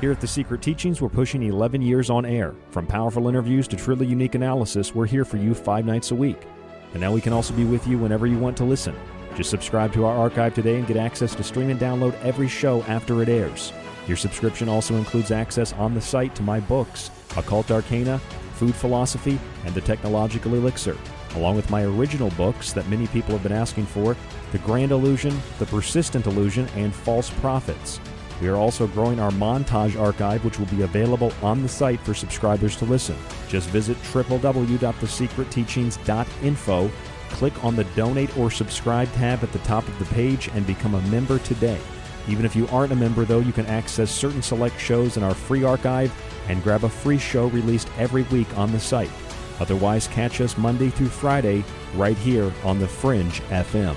Here at The Secret Teachings, we're pushing 11 years on air. From powerful interviews to truly unique analysis, we're here for you five nights a week. And now we can also be with you whenever you want to listen. Just subscribe to our archive today and get access to stream and download every show after it airs. Your subscription also includes access on the site to my books, Occult Arcana, Food Philosophy, and The Technological Elixir, along with my original books that many people have been asking for The Grand Illusion, The Persistent Illusion, and False Prophets. We are also growing our montage archive, which will be available on the site for subscribers to listen. Just visit www.thesecretteachings.info, click on the donate or subscribe tab at the top of the page, and become a member today. Even if you aren't a member, though, you can access certain select shows in our free archive and grab a free show released every week on the site. Otherwise, catch us Monday through Friday right here on The Fringe FM.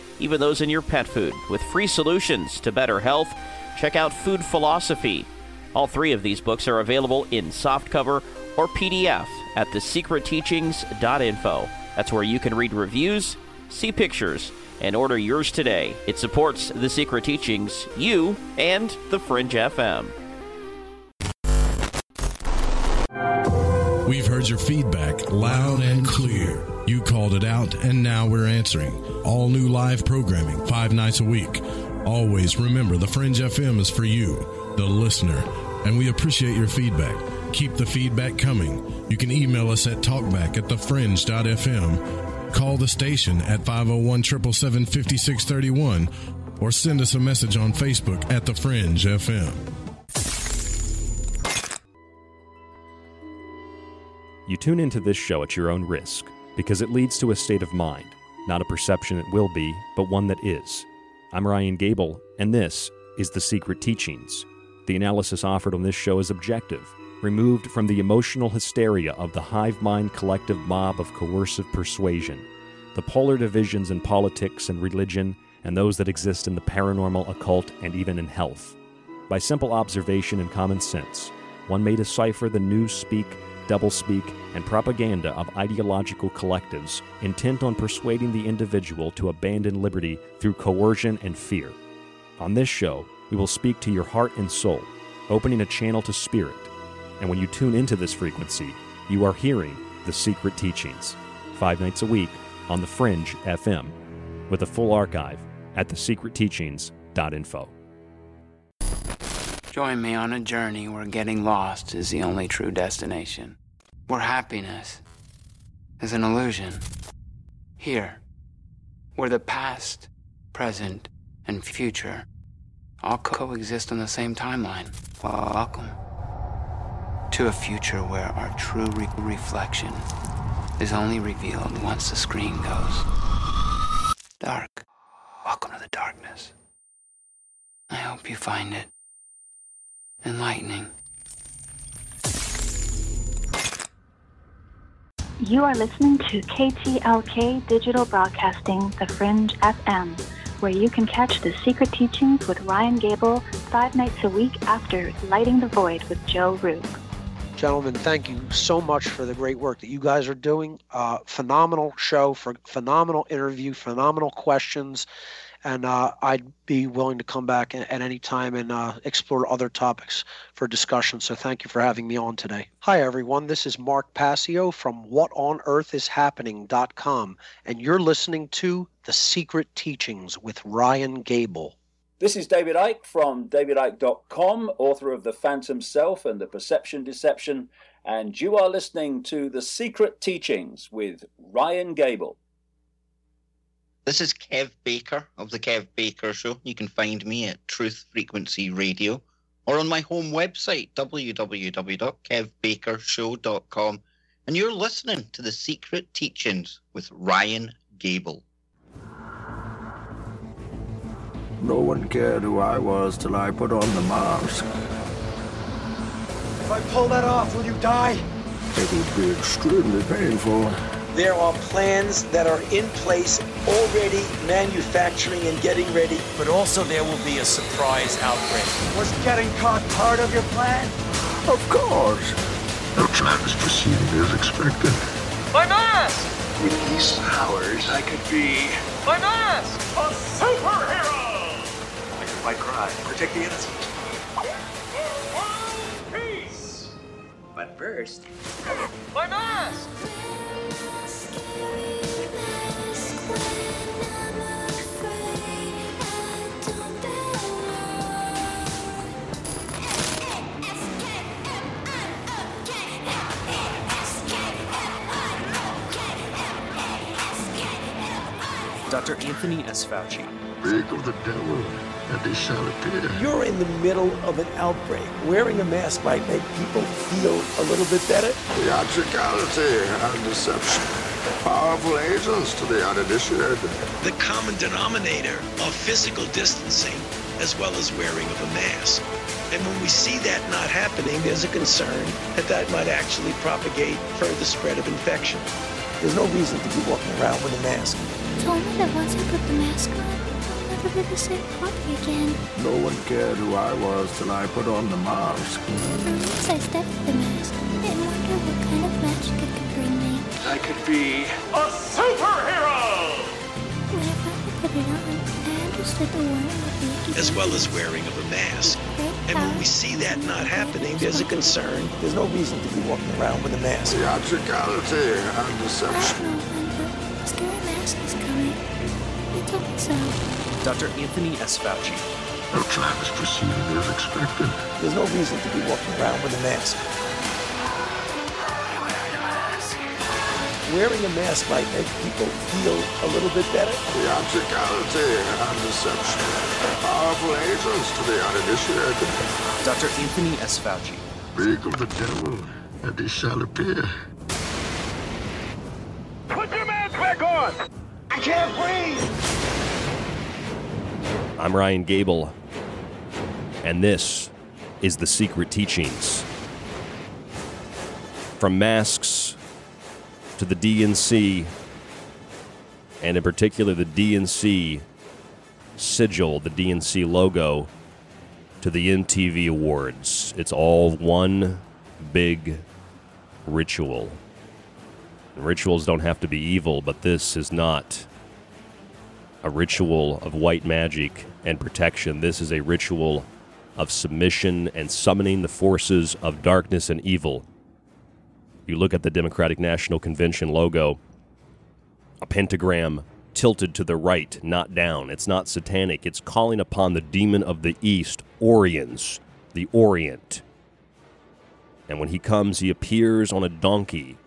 even those in your pet food, with free solutions to better health, check out Food Philosophy. All three of these books are available in softcover or PDF at thesecretteachings.info. That's where you can read reviews, see pictures, and order yours today. It supports The Secret Teachings, you, and The Fringe FM. We've heard your feedback loud and clear. You called it out, and now we're answering. All new live programming, five nights a week. Always remember the Fringe FM is for you, the listener, and we appreciate your feedback. Keep the feedback coming. You can email us at talkback at thefringe.fm, call the station at 501 777 5631, or send us a message on Facebook at The Fringe FM. You tune into this show at your own risk because it leads to a state of mind, not a perception it will be, but one that is. I'm Ryan Gable, and this is The Secret Teachings. The analysis offered on this show is objective, removed from the emotional hysteria of the hive mind collective mob of coercive persuasion, the polar divisions in politics and religion, and those that exist in the paranormal, occult, and even in health. By simple observation and common sense, one may decipher the newspeak doublespeak, and propaganda of ideological collectives intent on persuading the individual to abandon liberty through coercion and fear. On this show, we will speak to your heart and soul, opening a channel to spirit. And when you tune into this frequency, you are hearing the secret teachings. Five nights a week on The Fringe FM, with a full archive at thesecretteachings.info. Join me on a journey where getting lost is the only true destination where happiness is an illusion. Here, where the past, present, and future all coexist on the same timeline. Welcome to a future where our true re- reflection is only revealed once the screen goes dark. Welcome to the darkness. I hope you find it enlightening. You are listening to KTLK Digital Broadcasting, The Fringe FM, where you can catch the secret teachings with Ryan Gable five nights a week after Lighting the Void with Joe Rupe. Gentlemen, thank you so much for the great work that you guys are doing. Uh, phenomenal show, for phenomenal interview, phenomenal questions and uh, I'd be willing to come back at, any time and uh, explore other topics for discussion. So thank you for having me on today. Hi, everyone. This is Mark Passio from WhatOnEarthIsHappening.com, and you're listening to The Secret Teachings with Ryan Gable. This is David Icke from DavidIcke.com, author of The Phantom Self and The Perception Deception, and you are listening to The Secret Teachings with Ryan Gable. This is Kev Baker of The Kev Baker Show. You can find me at Truth Frequency Radio or on my home website, www.kevbakershow.com. And you're listening to The Secret Teachings with Ryan Gable. No one cared who I was till I put on the mask. If I pull that off, will you die? It would be extremely painful. There are plans that are in place, already manufacturing and getting ready. But also there will be a surprise outbreak. Was getting caught part of your plan? Of course. The plan is proceeding as expected. My mask! With these powers, I could be... My mask! White cry. Protect the innocent. One peace! But first, My mask! Dr. Anthony S. Fauci. Speak of the devil, and he shall appear. You're in the middle of an outbreak. Wearing a mask might make people feel a little bit better. Theatricality and deception. Powerful agents to the uninitiated. The common denominator of physical distancing as well as wearing of a mask. And when we see that not happening, there's a concern that that might actually propagate further spread of infection. There's no reason to be walking around with a mask. told me that once I put the mask on, I'll never the same Poppy again. No one cared who I was till I put on the mask. For I studied the mask and wondered what kind of magic it could bring me. I could be a superhero! When I finally put it on, I understood the warning as well as wearing of a mask. And when we see that not happening, there's a concern. There's no reason to be walking around with a mask. Theatricality and deception. A scary mask is coming. They told me so. Dr. Anthony S. Fauci. No time is proceeding as expected. There's no reason to be walking around with a mask. Wearing a mask might make people feel a little bit better. The Theatricality and deception. Powerful agents to the uninitiated. Dr. Anthony S. Fauci. Speak of the devil, and he shall appear. Put your mask back on! I can't breathe! I'm Ryan Gable, and this is The Secret Teachings. From masks to the DNC, and in particular the DNC sigil, the DNC logo, to the MTV Awards. It's all one big ritual. Rituals don't have to be evil, but this is not a ritual of white magic and protection. This is a ritual of submission and summoning the forces of darkness and evil. You look at the Democratic National Convention logo, a pentagram tilted to the right, not down. It's not satanic. It's calling upon the demon of the east, Oriens, the Orient. And when he comes, he appears on a donkey,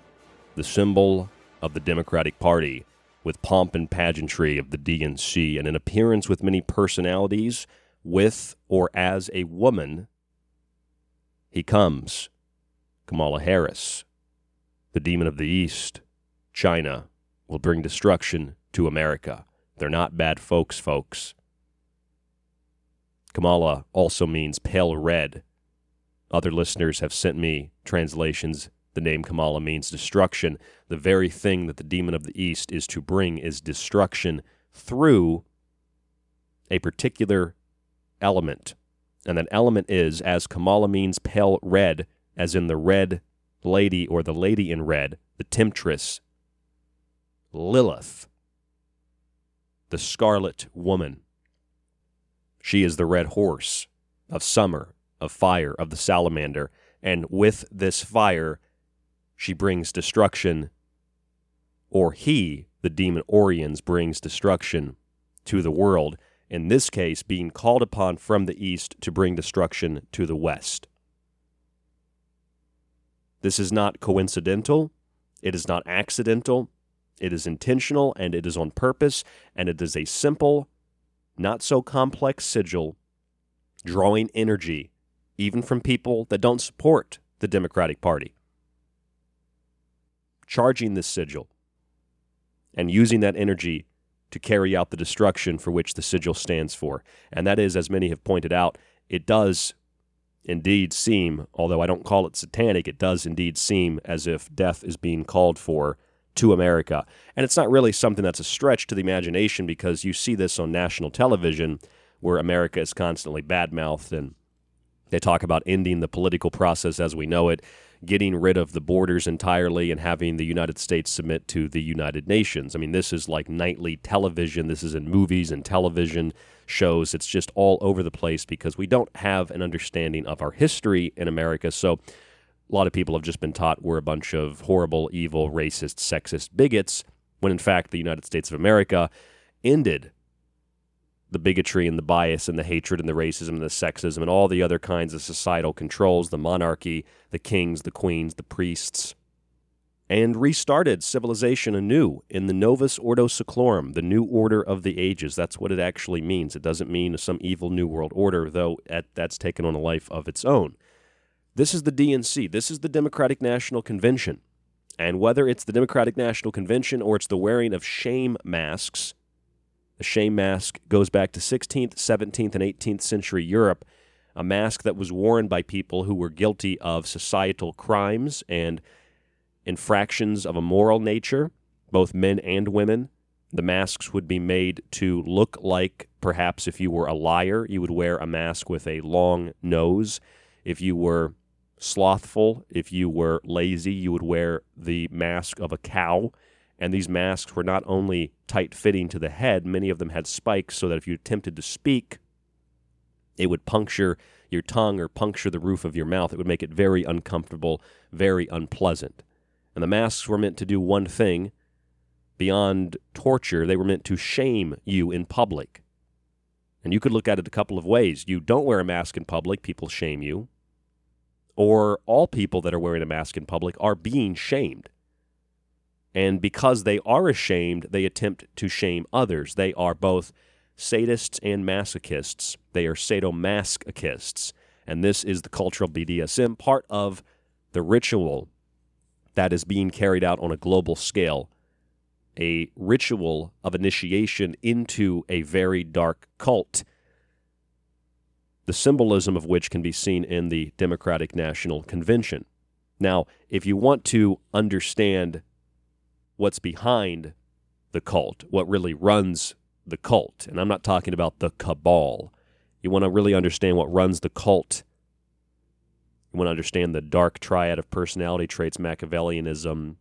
the symbol of the Democratic Party, with pomp and pageantry of the DNC, and an appearance with many personalities, with or as a woman. He comes, Kamala Harris, the demon of the East, China, will bring destruction to America. They're not bad folks, folks. Kamala also means pale red. Other listeners have sent me translations. The name Kamala means destruction. The very thing that the demon of the East is to bring is destruction through a particular element. And that element is, as Kamala means pale red, as in the red lady or the lady in red, the temptress, Lilith, the scarlet woman. She is the red horse of summer, of fire, of the salamander, and with this fire, she brings destruction, or he, the demon Oriens, brings destruction to the world, in this case, being called upon from the east to bring destruction to the west. This is not coincidental. It is not accidental. It is intentional and it is on purpose, and it is a simple, not so complex sigil drawing energy even from people that don't support the Democratic Party. Charging this sigil and using that energy to carry out the destruction for which the sigil stands for. And that is, as many have pointed out, it does indeed seem, although I don't call it satanic, it does indeed seem as if death is being called for to America. And it's not really something that's a stretch to the imagination because you see this on national television where America is constantly badmouthed and they talk about ending the political process as we know it, getting rid of the borders entirely and having the United States submit to the United Nations. I mean, this is like nightly television. This is in movies and television shows. It's just all over the place because we don't have an understanding of our history in America. So a lot of people have just been taught we're a bunch of horrible, evil, racist, sexist bigots, when in fact the United States of America ended the bigotry and the bias and the hatred and the racism and the sexism and all the other kinds of societal controls, the monarchy, the kings, the queens, the priests, and restarted civilization anew in the Novus Ordo Seclorum, the new order of the ages. That's what it actually means. It doesn't mean some evil new world order, though that's taken on a life of its own. This is the DNC. This is the Democratic National Convention. And whether it's the Democratic National Convention or it's the wearing of shame masks, shame mask goes back to 16th, 17th, and 18th century Europe, a mask that was worn by people who were guilty of societal crimes and infractions of a moral nature, both men and women. The masks would be made to look like perhaps if you were a liar, you would wear a mask with a long nose. If you were slothful, if you were lazy, you would wear the mask of a cow. And these masks were not only tight fitting to the head, many of them had spikes so that if you attempted to speak, it would puncture your tongue or puncture the roof of your mouth. It would make it very uncomfortable, very unpleasant. And the masks were meant to do one thing beyond torture, they were meant to shame you in public. And you could look at it a couple of ways. You don't wear a mask in public, people shame you. Or all people that are wearing a mask in public are being shamed. And because they are ashamed, they attempt to shame others. They are both sadists and masochists. They are sadomasochists. And this is the cultural BDSM, part of the ritual that is being carried out on a global scale, a ritual of initiation into a very dark cult, the symbolism of which can be seen in the Democratic National Convention. Now, if you want to understand what's behind the cult, what really runs the cult, and I'm not talking about the cabal, you want to really understand what runs the cult you want to understand the dark triad of personality traits, Machiavellianism,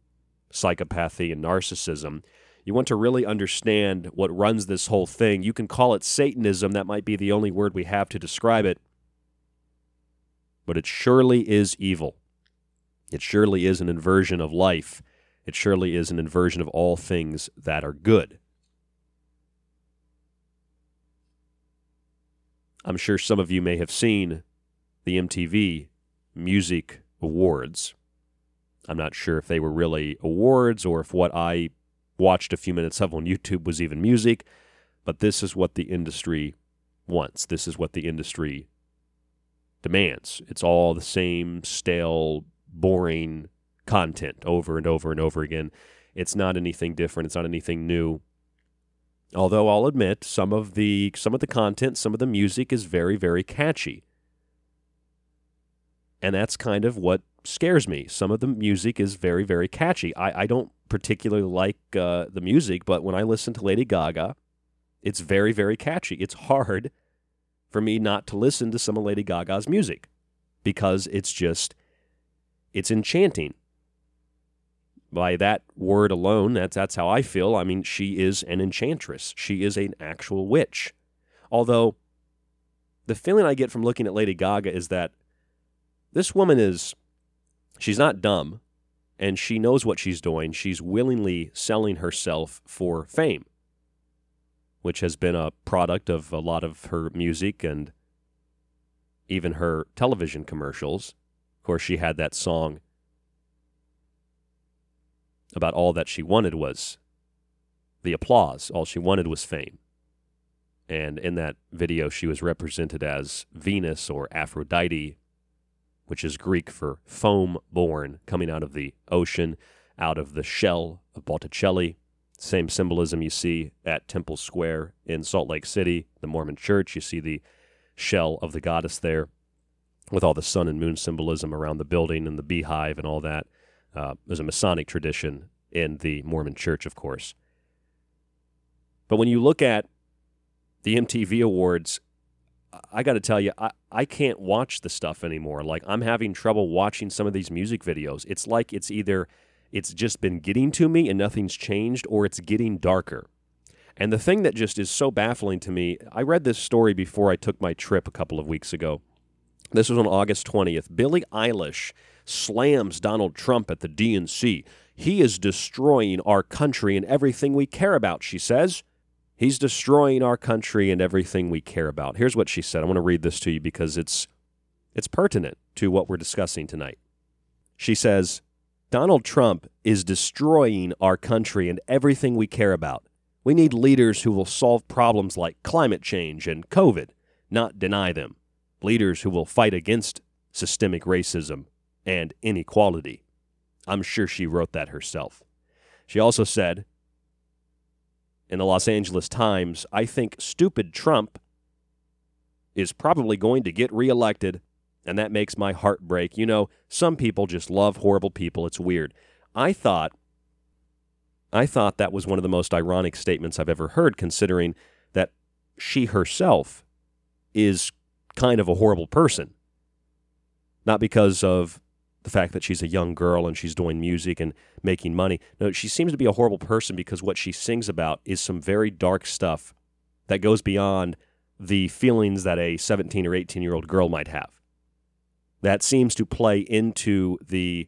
psychopathy, and narcissism. You want to really understand what runs this whole thing. You can call it Satanism. That might be the only word we have to describe it. But it surely is evil. It surely is an inversion of life. It surely is an inversion of all things that are good. I'm sure some of you may have seen the MTV music awards. I'm not sure if they were really awards or if what I watched a few minutes of on YouTube was even music, but this is what the industry wants. This is what the industry demands. It's all the same stale, boring content over and over and over again. It's not anything different. It's not anything new. Although I'll admit some of the some of the content, some of the music is very very catchy. And that's kind of what scares me. Some of the music is very, very catchy. I, I don't particularly like uh, the music, but when I listen to Lady Gaga, it's very, very catchy. It's hard for me not to listen to some of Lady Gaga's music because it's just, it's enchanting. By that word alone, that's, that's how I feel. I mean, she is an enchantress, she is an actual witch. Although, the feeling I get from looking at Lady Gaga is that this woman is, she's not dumb and she knows what she's doing. She's willingly selling herself for fame, which has been a product of a lot of her music and even her television commercials. Of course, she had that song about all that she wanted was the applause. All she wanted was fame. And in that video, she was represented as Venus or Aphrodite which is Greek for foam born, coming out of the ocean, out of the shell of Botticelli. Same symbolism you see at Temple Square in Salt Lake City, the Mormon church. You see the shell of the goddess there with all the sun and moon symbolism around the building and the beehive and all that. Uh, there's a Masonic tradition in the Mormon church, of course. But when you look at the MTV Awards, I got to tell you, I, I can't watch the stuff anymore. Like, I'm having trouble watching some of these music videos. It's like it's either it's just been getting to me and nothing's changed, or it's getting darker. And the thing that just is so baffling to me, I read this story before I took my trip a couple of weeks ago. This was on August 20th. Billie Eilish slams Donald Trump at the DNC. He is destroying our country and everything we care about, she says. He's destroying our country and everything we care about. Here's what she said. I want to read this to you because it's it's pertinent to what we're discussing tonight. She says, Donald Trump is destroying our country and everything we care about. We need leaders who will solve problems like climate change and COVID, not deny them. Leaders who will fight against systemic racism and inequality. I'm sure she wrote that herself. She also said in the Los Angeles Times, I think stupid Trump is probably going to get reelected, and that makes my heart break. You know, some people just love horrible people. It's weird. I thought I thought that was one of the most ironic statements I've ever heard, considering that she herself is kind of a horrible person. Not because of the fact that she's a young girl and she's doing music and making money. No, she seems to be a horrible person because what she sings about is some very dark stuff that goes beyond the feelings that a 17 or 18 year old girl might have. That seems to play into the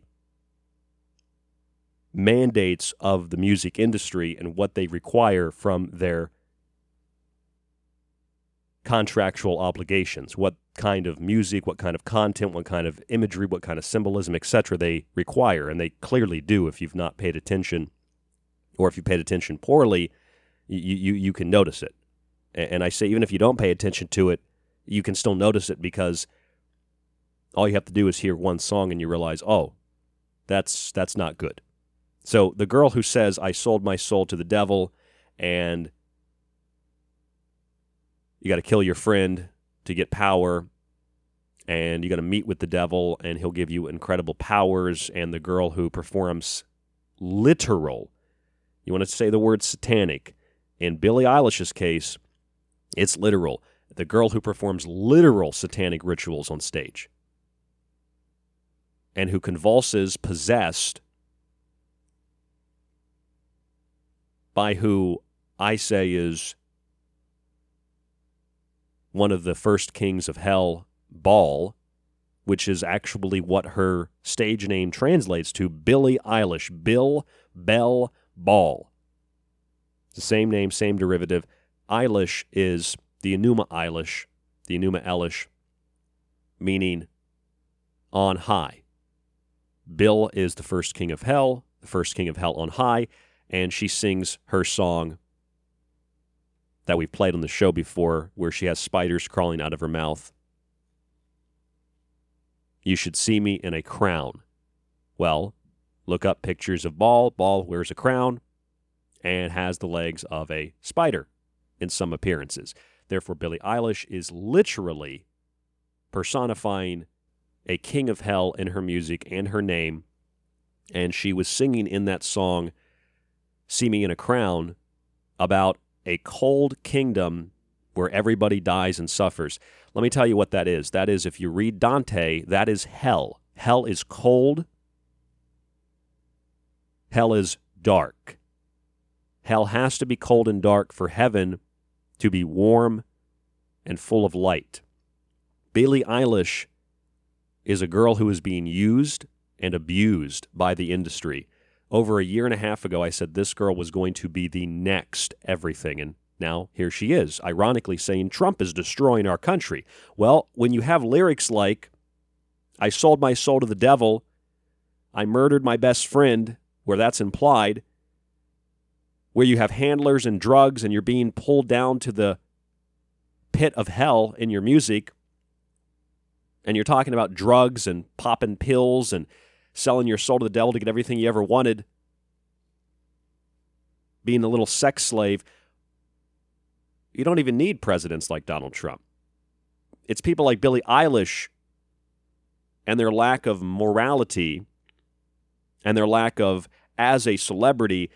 mandates of the music industry and what they require from their contractual obligations, what kind of music, what kind of content, what kind of imagery, what kind of symbolism, etc. they require, and they clearly do if you've not paid attention or if you paid attention poorly, you, you, you can notice it. And I say even if you don't pay attention to it, you can still notice it because all you have to do is hear one song and you realize, oh, that's that's not good. So the girl who says, I sold my soul to the devil and you got to kill your friend to get power and you got to meet with the devil and he'll give you incredible powers and the girl who performs literal you want to say the word satanic in billie eilish's case it's literal. The girl who performs literal satanic rituals on stage. And who convulses possessed by who i say is one of the first kings of hell, Baal, which is actually what her stage name translates to Billie Eilish. Bill, Bell. It's the same name, same derivative. Eilish is the Enuma Eilish, the Enuma Elish, meaning on high. Bill is the first king of hell, the first king of hell on high, and she sings her song that we've played on the show before, where she has spiders crawling out of her mouth. You should see me in a crown. Well, look up pictures of Baal. Baal wears a crown and has the legs of a spider in some appearances. Therefore, Billie Eilish is literally personifying a king of hell in her music and her name. And she was singing in that song, See Me in a Crown, about a cold kingdom where everybody dies and suffers. Let me tell you what that is. That is, if you read Dante, that is hell. Hell is cold, hell is dark. Hell has to be cold and dark for heaven to be warm and full of light. Billie Eilish is a girl who is being used and abused by the industry over a year and a half ago, I said this girl was going to be the next everything. And now here she is, ironically saying Trump is destroying our country. Well, when you have lyrics like, I sold my soul to the devil, I murdered my best friend, where that's implied, where you have handlers and drugs and you're being pulled down to the pit of hell in your music, and you're talking about drugs and popping pills and selling your soul to the devil to get everything you ever wanted, being a little sex slave. You don't even need presidents like Donald Trump. It's people like Billie Eilish and their lack of morality and their lack of, as a celebrity,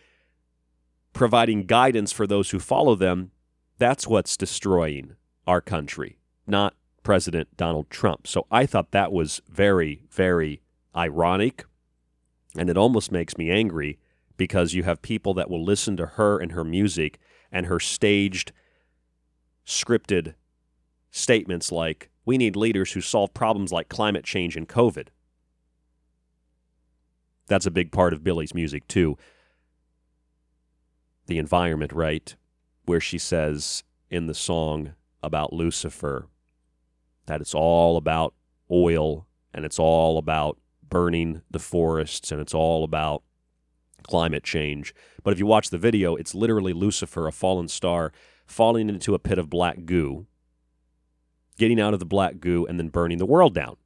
providing guidance for those who follow them. That's what's destroying our country. not President Donald Trump. So I thought that was very, very ironic. And it almost makes me angry because you have people that will listen to her and her music and her staged, scripted statements like, we need leaders who solve problems like climate change and COVID. That's a big part of Billie's music, too. The environment, right? Where she says in the song about Lucifer that it's all about oil and it's all about burning the forests and it's all about climate change. But if you watch the video, it's literally Lucifer, a fallen star, falling into a pit of black goo, getting out of the black goo, and then burning the world down,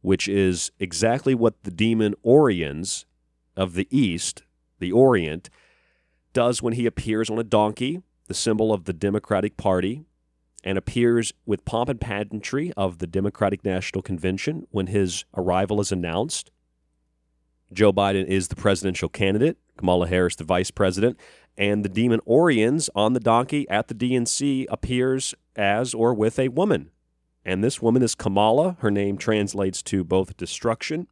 which is exactly what the demon Oriens of the East, the Orient, does when he appears on a donkey, the symbol of the Democratic Party, and appears with pomp and pageantry of the Democratic National Convention when his arrival is announced. Joe Biden is the presidential candidate, Kamala Harris the vice president, and the demon Oriens on the donkey at the DNC appears as or with a woman. And this woman is Kamala. Her name translates to both destruction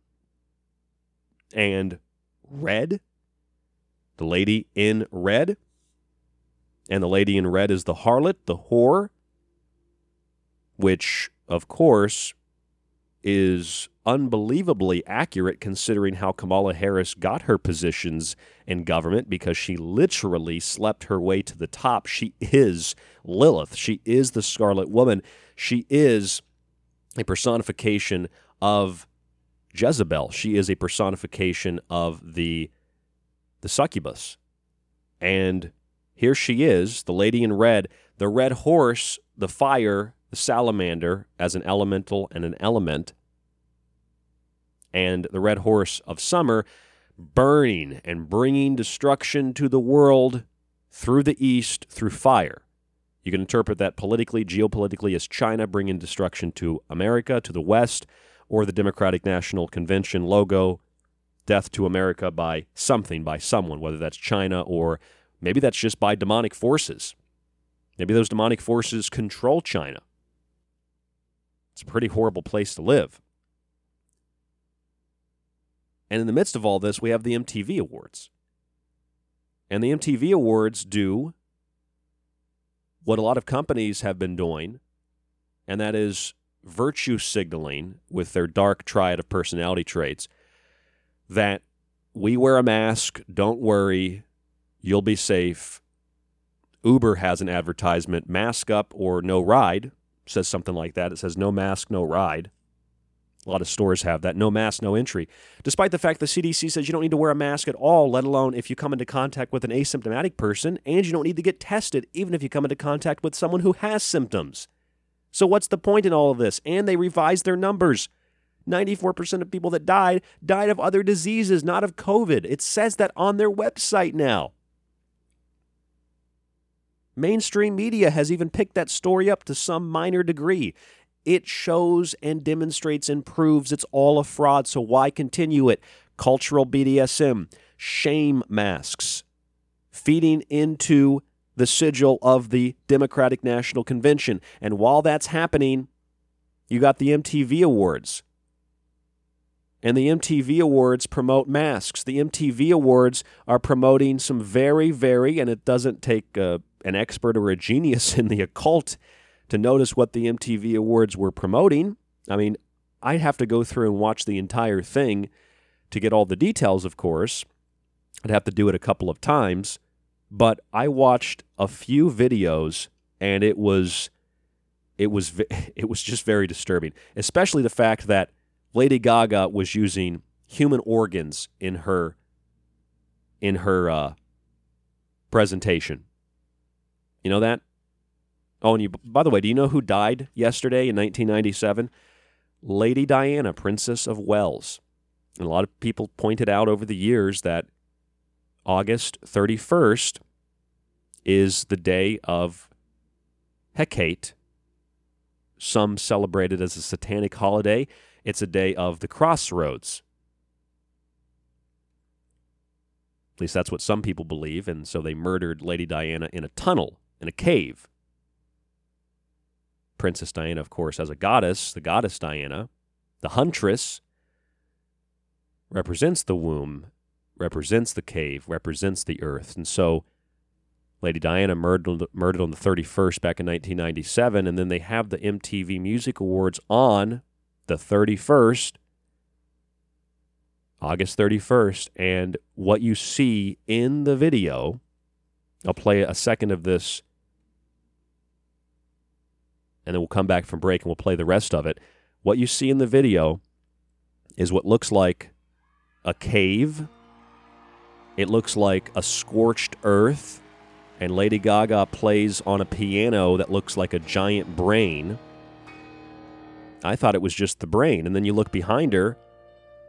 and red. The lady in red. And the lady in red is the harlot, the whore, which, of course, is unbelievably accurate considering how Kamala Harris got her positions in government because she literally slept her way to the top. She is Lilith. She is the Scarlet Woman. She is a personification of Jezebel. She is a personification of the the succubus. And here she is, the lady in red, the red horse, the fire the salamander as an elemental and an element, and the red horse of summer burning and bringing destruction to the world through the east through fire. You can interpret that politically, geopolitically, as China bringing destruction to America, to the West, or the Democratic National Convention logo, death to America by something, by someone, whether that's China or maybe that's just by demonic forces. Maybe those demonic forces control China. It's a pretty horrible place to live. And in the midst of all this, we have the MTV Awards. And the MTV Awards do what a lot of companies have been doing, and that is virtue signaling with their dark triad of personality traits that we wear a mask, don't worry, you'll be safe. Uber has an advertisement, mask up or no ride, says something like that. It says no mask, no ride. A lot of stores have that. No mask, no entry. Despite the fact the CDC says you don't need to wear a mask at all, let alone if you come into contact with an asymptomatic person, and you don't need to get tested, even if you come into contact with someone who has symptoms. So, what's the point in all of this? And they revised their numbers. 94% of people that died died of other diseases, not of COVID. It says that on their website now. Mainstream media has even picked that story up to some minor degree. It shows and demonstrates and proves it's all a fraud, so why continue it? Cultural BDSM, shame masks, feeding into the sigil of the Democratic National Convention. And while that's happening, you got the MTV Awards. And the MTV Awards promote masks. The MTV Awards are promoting some very, very, and it doesn't take uh, an expert or a genius in the occult to notice what the MTV Awards were promoting. I mean, I'd have to go through and watch the entire thing to get all the details, of course. I'd have to do it a couple of times, but I watched a few videos and it was it was it was just very disturbing, especially the fact that Lady Gaga was using human organs in her in her uh, presentation. You know that? Oh, and you, by the way, do you know who died yesterday in 1997? Lady Diana, Princess of Wales. And a lot of people pointed out over the years that August 31st is the day of Hecate. Some celebrate it as a satanic holiday. It's a day of the crossroads. At least that's what some people believe. And so they murdered Lady Diana in a tunnel in a cave. Princess Diana, of course, as a goddess, the goddess Diana. The huntress represents the womb, represents the cave, represents the earth. And so Lady Diana murdered, murdered on the 31st back in 1997, and then they have the MTV Music Awards on the 31st, August 31st. And what you see in the video, I'll play a second of this, and then we'll come back from break and we'll play the rest of it. What you see in the video is what looks like a cave. It looks like a scorched earth, and Lady Gaga plays on a piano that looks like a giant brain. I thought it was just the brain, and then you look behind her,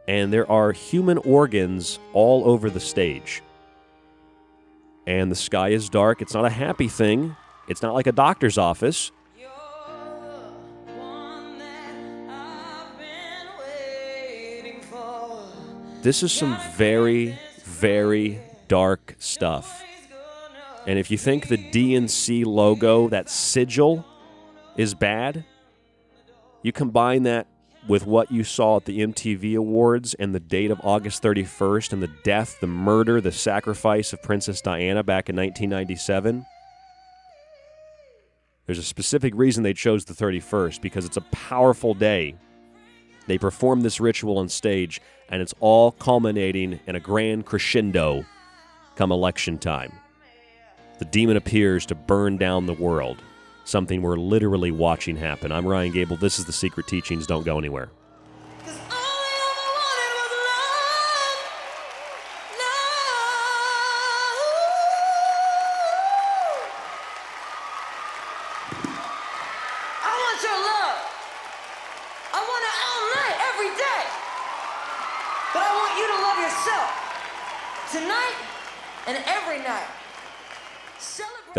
and there are human organs all over the stage. And the sky is dark. It's not a happy thing. It's not like a doctor's office. This is some very, very dark stuff. And if you think the DNC logo, that sigil, is bad, you combine that with what you saw at the MTV Awards and the date of August 31st and the death, the murder, the sacrifice of Princess Diana back in 1997. There's a specific reason they chose the 31st because it's a powerful day. They perform this ritual on stage, and it's all culminating in a grand crescendo come election time. The demon appears to burn down the world, something we're literally watching happen. I'm Ryan Gable. This is The Secret Teachings. Don't go anywhere.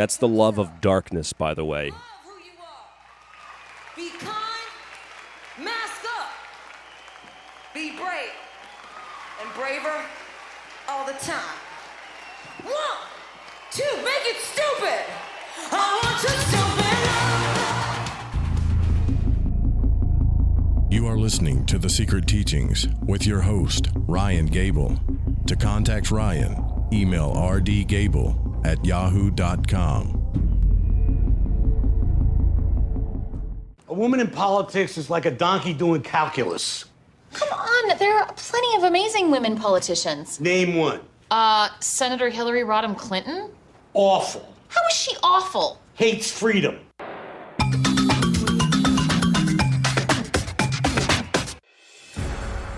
That's the love of darkness, by the way. Be kind, mask up. Be brave and braver all the time. One, two, make it stupid. I want your stupid You are listening to The Secret Teachings with your host, Ryan Gable. To contact Ryan, email rdgable at yahoo.com. A woman in politics is like a donkey doing calculus. Come on, there are plenty of amazing women politicians. Name one. Uh, Senator Hillary Rodham Clinton? Awful. How is she awful? Hates freedom.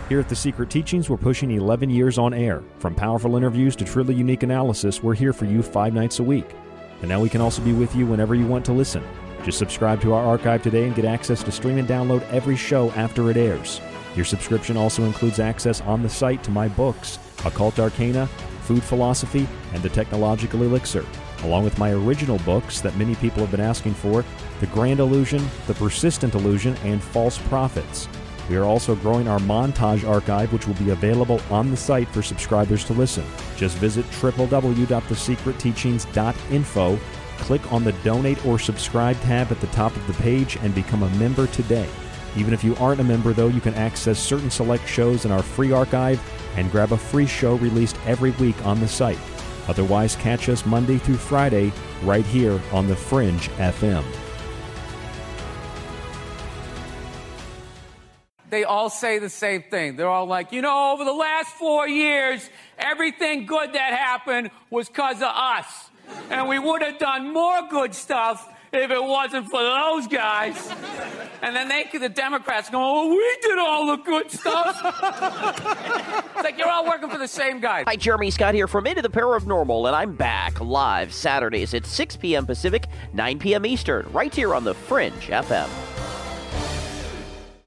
Here at The Secret Teachings, we're pushing 11 years on air. From powerful interviews to truly unique analysis, we're here for you five nights a week. And now we can also be with you whenever you want to listen. Just subscribe to our archive today and get access to stream and download every show after it airs. Your subscription also includes access on the site to my books, Occult Arcana, Food Philosophy, and The Technological Elixir, along with my original books that many people have been asking for The Grand Illusion, The Persistent Illusion, and False Prophets. We are also growing our montage archive, which will be available on the site for subscribers to listen. Just visit www.thesecretteachings.info, click on the donate or subscribe tab at the top of the page, and become a member today. Even if you aren't a member, though, you can access certain select shows in our free archive and grab a free show released every week on the site. Otherwise, catch us Monday through Friday right here on The Fringe FM. They all say the same thing. They're all like, you know, over the last four years, everything good that happened was because of us. And we would have done more good stuff if it wasn't for those guys. And then they, the Democrats, go, oh, we did all the good stuff. it's like you're all working for the same guy. Hi, Jeremy Scott here from Into the Paranormal, and I'm back live Saturdays at 6 p.m. Pacific, 9 p.m. Eastern, right here on the Fringe FM.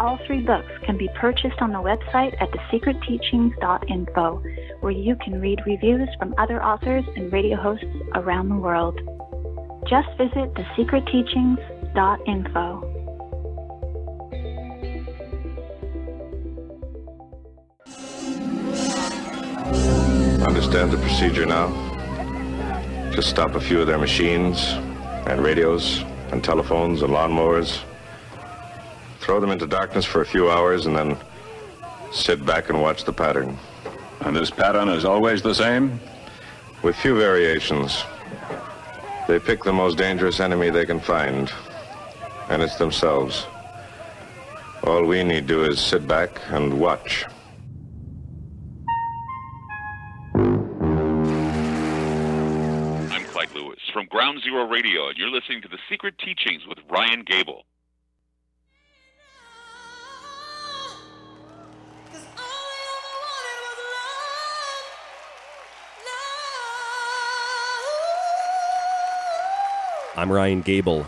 All three books can be purchased on the website at thesecretteachings.info, where you can read reviews from other authors and radio hosts around the world. Just visit thesecretteachings.info. Understand the procedure now? Just stop a few of their machines and radios and telephones and lawnmowers. Throw them into darkness for a few hours and then sit back and watch the pattern. And this pattern is always the same? With few variations. They pick the most dangerous enemy they can find, and it's themselves. All we need do is sit back and watch. I'm Clyde Lewis from Ground Zero Radio, and you're listening to The Secret Teachings with Ryan Gable. I'm Ryan Gable,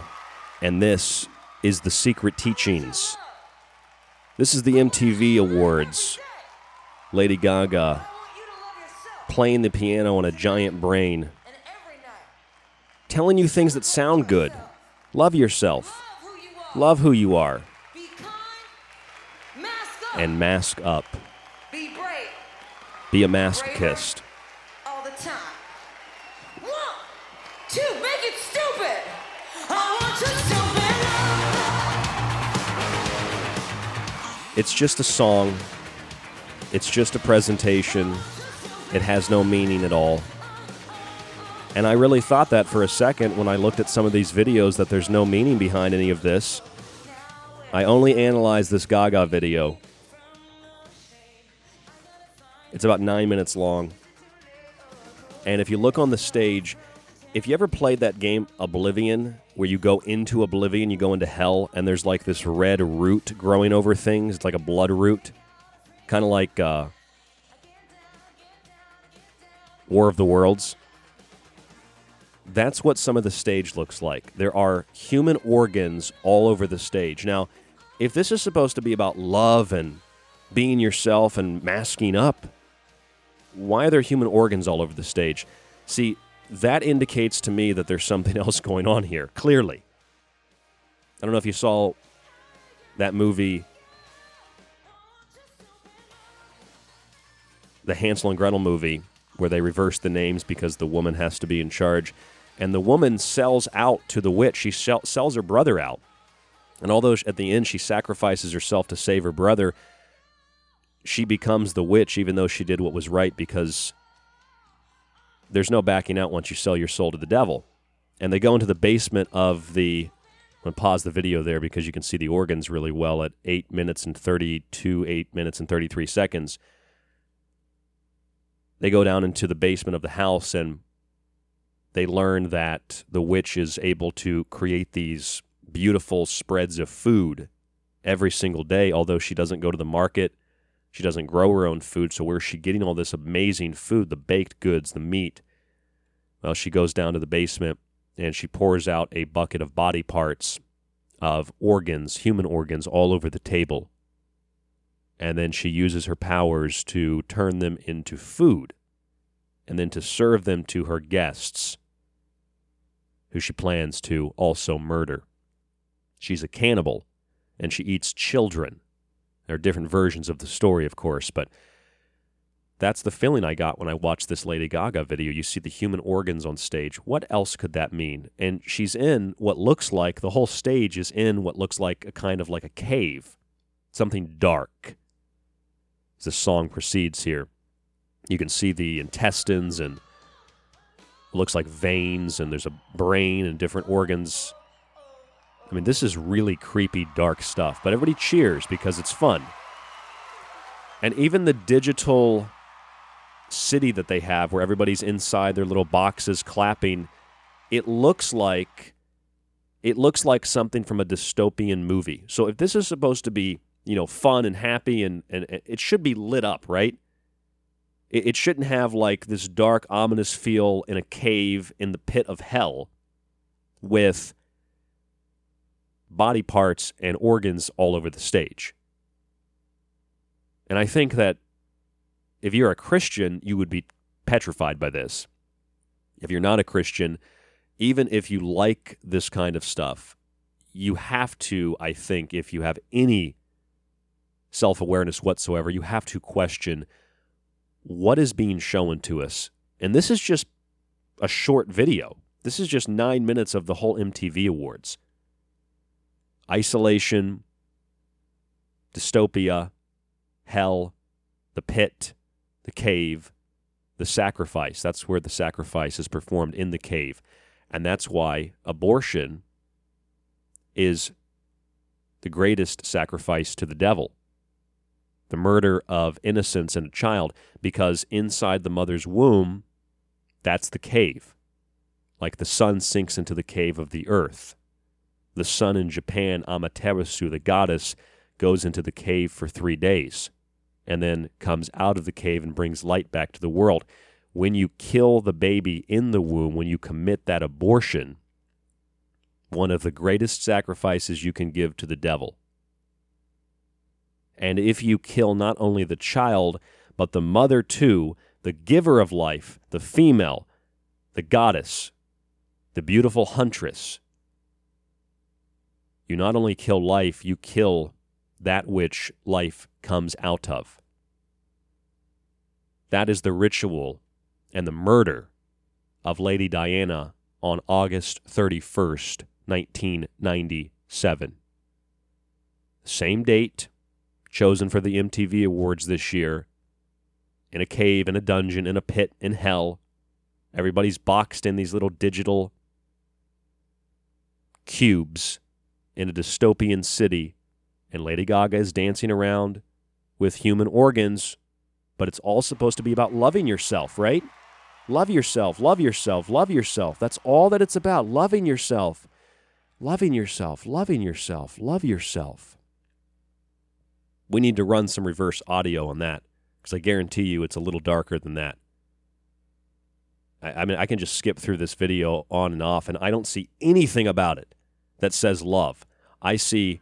and this is The Secret Teachings. This is the MTV Awards. Lady Gaga playing the piano on a giant brain, telling you things that sound good. Love yourself, love who you are, and mask up. Be a masochist. all It's just a song. It's just a presentation. It has no meaning at all. And I really thought that for a second when I looked at some of these videos that there's no meaning behind any of this. I only analyzed this Gaga video. It's about nine minutes long. And if you look on the stage, if you ever played that game Oblivion, where you go into Oblivion, you go into hell, and there's like this red root growing over things, it's like a blood root, kind of like uh, War of the Worlds. That's what some of the stage looks like. There are human organs all over the stage. Now, if this is supposed to be about love and being yourself and masking up, why are there human organs all over the stage? See, that indicates to me that there's something else going on here, clearly. I don't know if you saw that movie, the Hansel and Gretel movie, where they reverse the names because the woman has to be in charge. And the woman sells out to the witch. She sell, sells her brother out. And although at the end she sacrifices herself to save her brother, she becomes the witch even though she did what was right because there's no backing out once you sell your soul to the devil. And they go into the basement of the. I'm going to pause the video there because you can see the organs really well at 8 minutes and 32, 8 minutes and 33 seconds. They go down into the basement of the house and they learn that the witch is able to create these beautiful spreads of food every single day, although she doesn't go to the market. She doesn't grow her own food. So, where's she getting all this amazing food, the baked goods, the meat? Well, she goes down to the basement and she pours out a bucket of body parts of organs, human organs, all over the table. And then she uses her powers to turn them into food and then to serve them to her guests, who she plans to also murder. She's a cannibal and she eats children. There are different versions of the story, of course, but that's the feeling I got when I watched this Lady Gaga video. You see the human organs on stage. What else could that mean? And she's in what looks like the whole stage is in what looks like a kind of like a cave, something dark. As the song proceeds here, you can see the intestines and it looks like veins, and there's a brain and different organs. I mean, this is really creepy, dark stuff, but everybody cheers because it's fun. And even the digital city that they have where everybody's inside their little boxes clapping, it looks like it looks like something from a dystopian movie. So if this is supposed to be, you know, fun and happy and, and it should be lit up, right? It, it shouldn't have like this dark, ominous feel in a cave in the pit of hell with body parts and organs all over the stage. And I think that if you're a Christian, you would be petrified by this. If you're not a Christian, even if you like this kind of stuff, you have to, I think, if you have any self awareness whatsoever, you have to question what is being shown to us. And this is just a short video. This is just nine minutes of the whole MTV Awards. Isolation, dystopia, hell, the pit, the cave, the sacrifice. That's where the sacrifice is performed in the cave. And that's why abortion is the greatest sacrifice to the devil. The murder of innocence and a child, because inside the mother's womb, that's the cave. Like the sun sinks into the cave of the earth. The sun in Japan, Amaterasu, the goddess, goes into the cave for three days and then comes out of the cave and brings light back to the world. When you kill the baby in the womb, when you commit that abortion, one of the greatest sacrifices you can give to the devil. And if you kill not only the child, but the mother too, the giver of life, the female, the goddess, the beautiful huntress, you not only kill life, you kill that which life comes out of. That is the ritual and the murder of Lady Diana on August 31st, 1997. Same date, chosen for the MTV Awards this year, in a cave, in a dungeon, in a pit, in hell. Everybody's boxed in these little digital cubes in a dystopian city and Lady Gaga is dancing around with human organs, but it's all supposed to be about loving yourself, right? Love yourself, love yourself, love yourself. That's all that it's about. Loving yourself, loving yourself, loving yourself, love yourself. We need to run some reverse audio on that because I guarantee you it's a little darker than that. I, I mean, I can just skip through this video on and off, and I don't see anything about it that says love. I see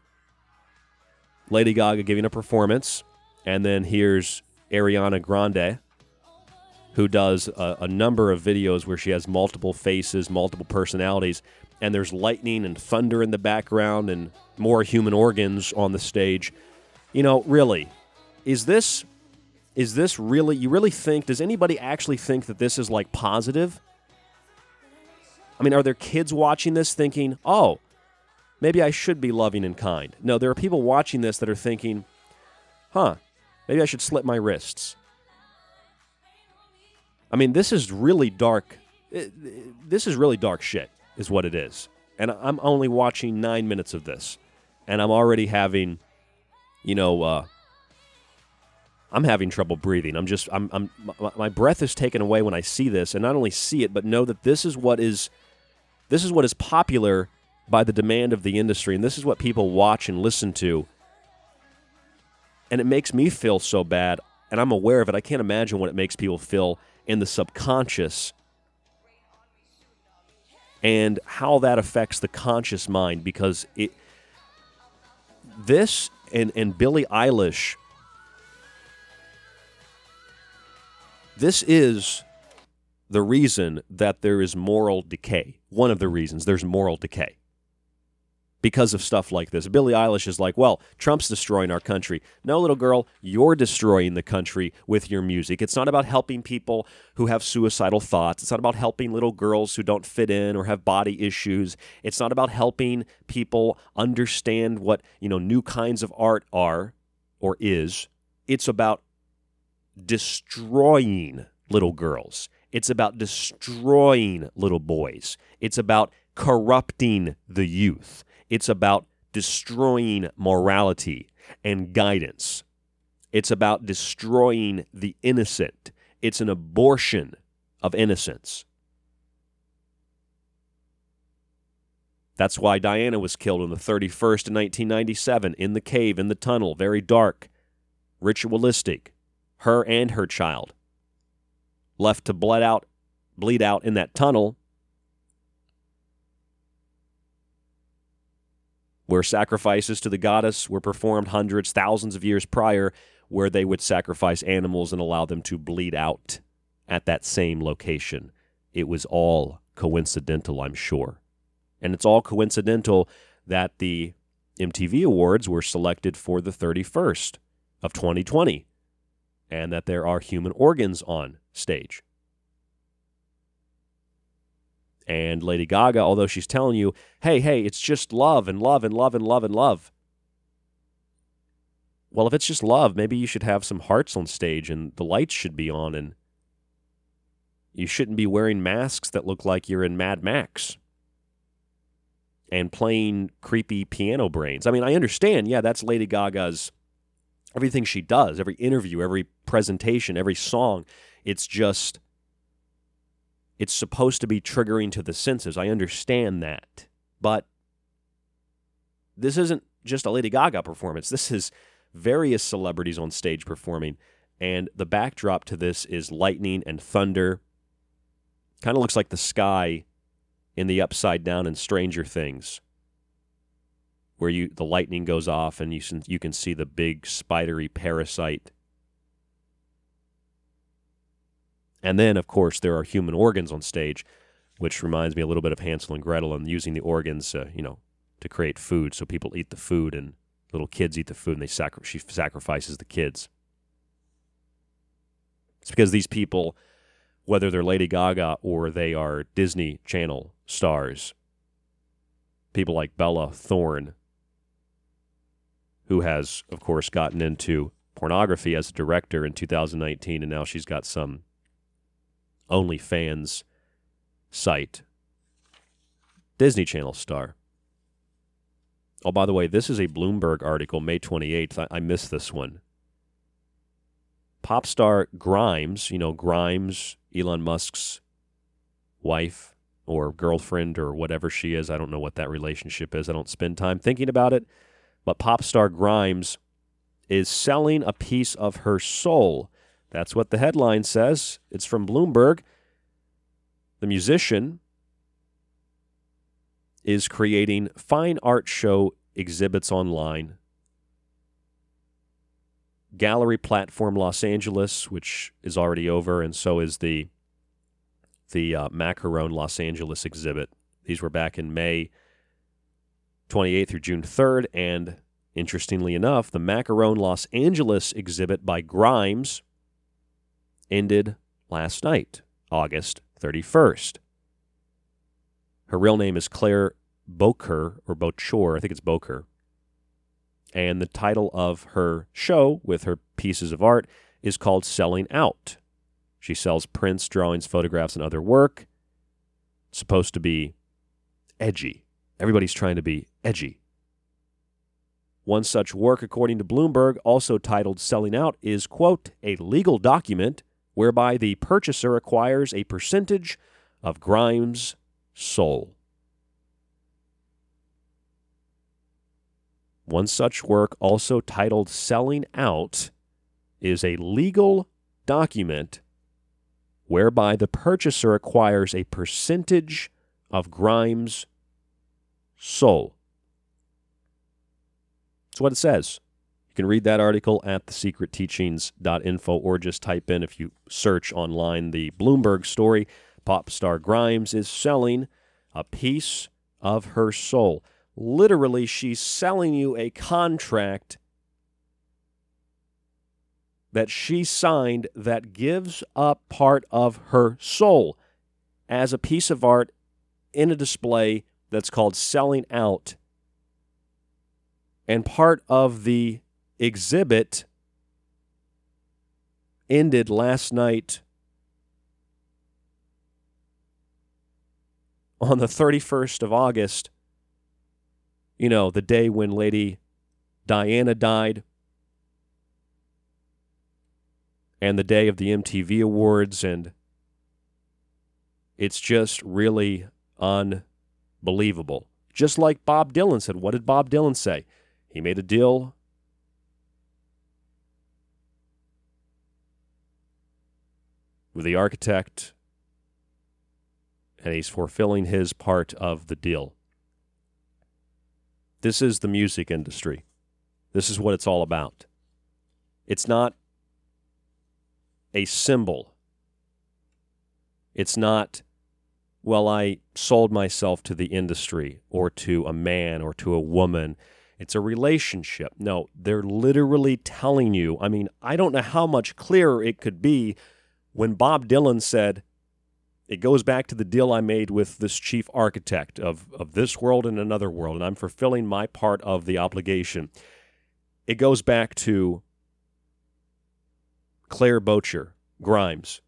Lady Gaga giving a performance, and then here's Ariana Grande, who does a, a, number of videos where she has multiple faces, multiple personalities, and there's lightning and thunder in the background and more human organs on the stage. You know, really, is this is this really you really think does anybody actually think that this is like positive? I mean, are there kids watching this thinking, "Oh, maybe I should be loving and kind. No, there are people watching this that are thinking, huh, maybe I should slit my wrists. I mean, this is really dark. This is really dark shit, is what it is. And I'm only watching nine minutes of this. And I'm already having, you know, uh, I'm having trouble breathing. I'm just, I'm, I'm, my breath is taken away when I see this, and not only see it, but know that this is what is, this is what is popular by the demand of the industry. And this is what people watch and listen to. And it makes me feel so bad. And I'm aware of it. I can't imagine what it makes people feel in the subconscious and how that affects the conscious mind because it this and, and Billie Eilish this is the reason that there is moral decay. One of the reasons there's moral decay because of stuff like this. Billie Eilish is like, well, Trump's destroying our country. No, little girl, you're destroying the country with your music. It's not about helping people who have suicidal thoughts. It's not about helping little girls who don't fit in or have body issues. It's not about helping people understand what, you know, new kinds of art are or is. It's about destroying little girls. It's about destroying little boys. It's about corrupting the youth. It's about destroying morality and guidance. It's about destroying the innocent. It's an abortion of innocence. That's why Diana was killed on the 31st in 1997 in the cave, in the tunnel, very dark, ritualistic. Her and her child left to bleed out, bleed out in that tunnel where sacrifices to the goddess were performed hundreds, thousands of years prior, where they would sacrifice animals and allow them to bleed out at that same location. It was all coincidental, I'm sure. And it's all coincidental that the MTV Awards were selected for the 31st of 2020 and that there are human organs on stage. And Lady Gaga, although she's telling you, hey, hey, it's just love and love and love and love and love. Well, if it's just love, maybe you should have some hearts on stage and the lights should be on and you shouldn't be wearing masks that look like you're in Mad Max and playing creepy piano brains. I mean, I understand, yeah, that's Lady Gaga's everything she does, every interview, every presentation, every song. It's just it's supposed to be triggering to the senses. I understand that. But this isn't just a Lady Gaga performance. This is various celebrities on stage performing. And the backdrop to this is lightning and thunder. Kind of looks like the sky in the upside down in Stranger Things. Where you the lightning goes off and you you can see the big spidery parasite And then, of course, there are human organs on stage, which reminds me a little bit of Hansel and Gretel and using the organs, uh, you know, to create food. So people eat the food and little kids eat the food and they sacri- she sacrifices the kids. It's because these people, whether they're Lady Gaga or they are Disney Channel stars, people like Bella Thorne, who has, of course, gotten into pornography as a director in 2019, and now she's got some OnlyFans site. Disney Channel star. Oh, by the way, this is a Bloomberg article, May 28th. I, I missed this one. Pop star Grimes, you know, Grimes, Elon Musk's wife or girlfriend or whatever she is. I don't know what that relationship is. I don't spend time thinking about it. But pop star Grimes is selling a piece of her soul that's what the headline says. It's from Bloomberg. The musician is creating fine art show exhibits online. Gallery platform Los Angeles, which is already over, and so is the the uh, Maccarone Los Angeles exhibit. These were back in May 28th through June 3rd, and interestingly enough, the Maccarone Los Angeles exhibit by Grimes ended last night, August 31st. Her real name is Claire Boker or Bochor, I think it's Boker. And the title of her show with her pieces of art is called Selling Out. She sells prints, drawings, photographs, and other work. It's supposed to be edgy. Everybody's trying to be edgy. One such work, according to Bloomberg, also titled Selling Out, is, quote, a legal document whereby the purchaser acquires a percentage of Grimes' soul. One such work, also titled Selling Out, is a legal document whereby the purchaser acquires a percentage of Grimes' soul. That's what it says. Can read that article at thesecretteachings.info or just type in, if you search online, the Bloomberg story. Pop star Grimes is selling a piece of her soul. literally she's selling you a contract that she signed that gives up part of her soul as a piece of art in a display that's called Selling Out. And part of the exhibit ended last night on the 31st of August. You know, the day when Lady Diana died and the day of the MTV Awards. And it's just really unbelievable. Just like Bob Dylan said. What did Bob Dylan say? He made a deal the architect, and he's fulfilling his part of the deal. This is the music industry. This is what it's all about. It's not a symbol. It's not, well, I sold myself to the industry or to a man or to a woman. It's a relationship. No, they're literally telling you. I mean, I don't know how much clearer it could be when Bob Dylan said, it goes back to the deal I made with this chief architect of, of this world and another world, and I'm fulfilling my part of the obligation. It goes back to Claire Bocher Grimes,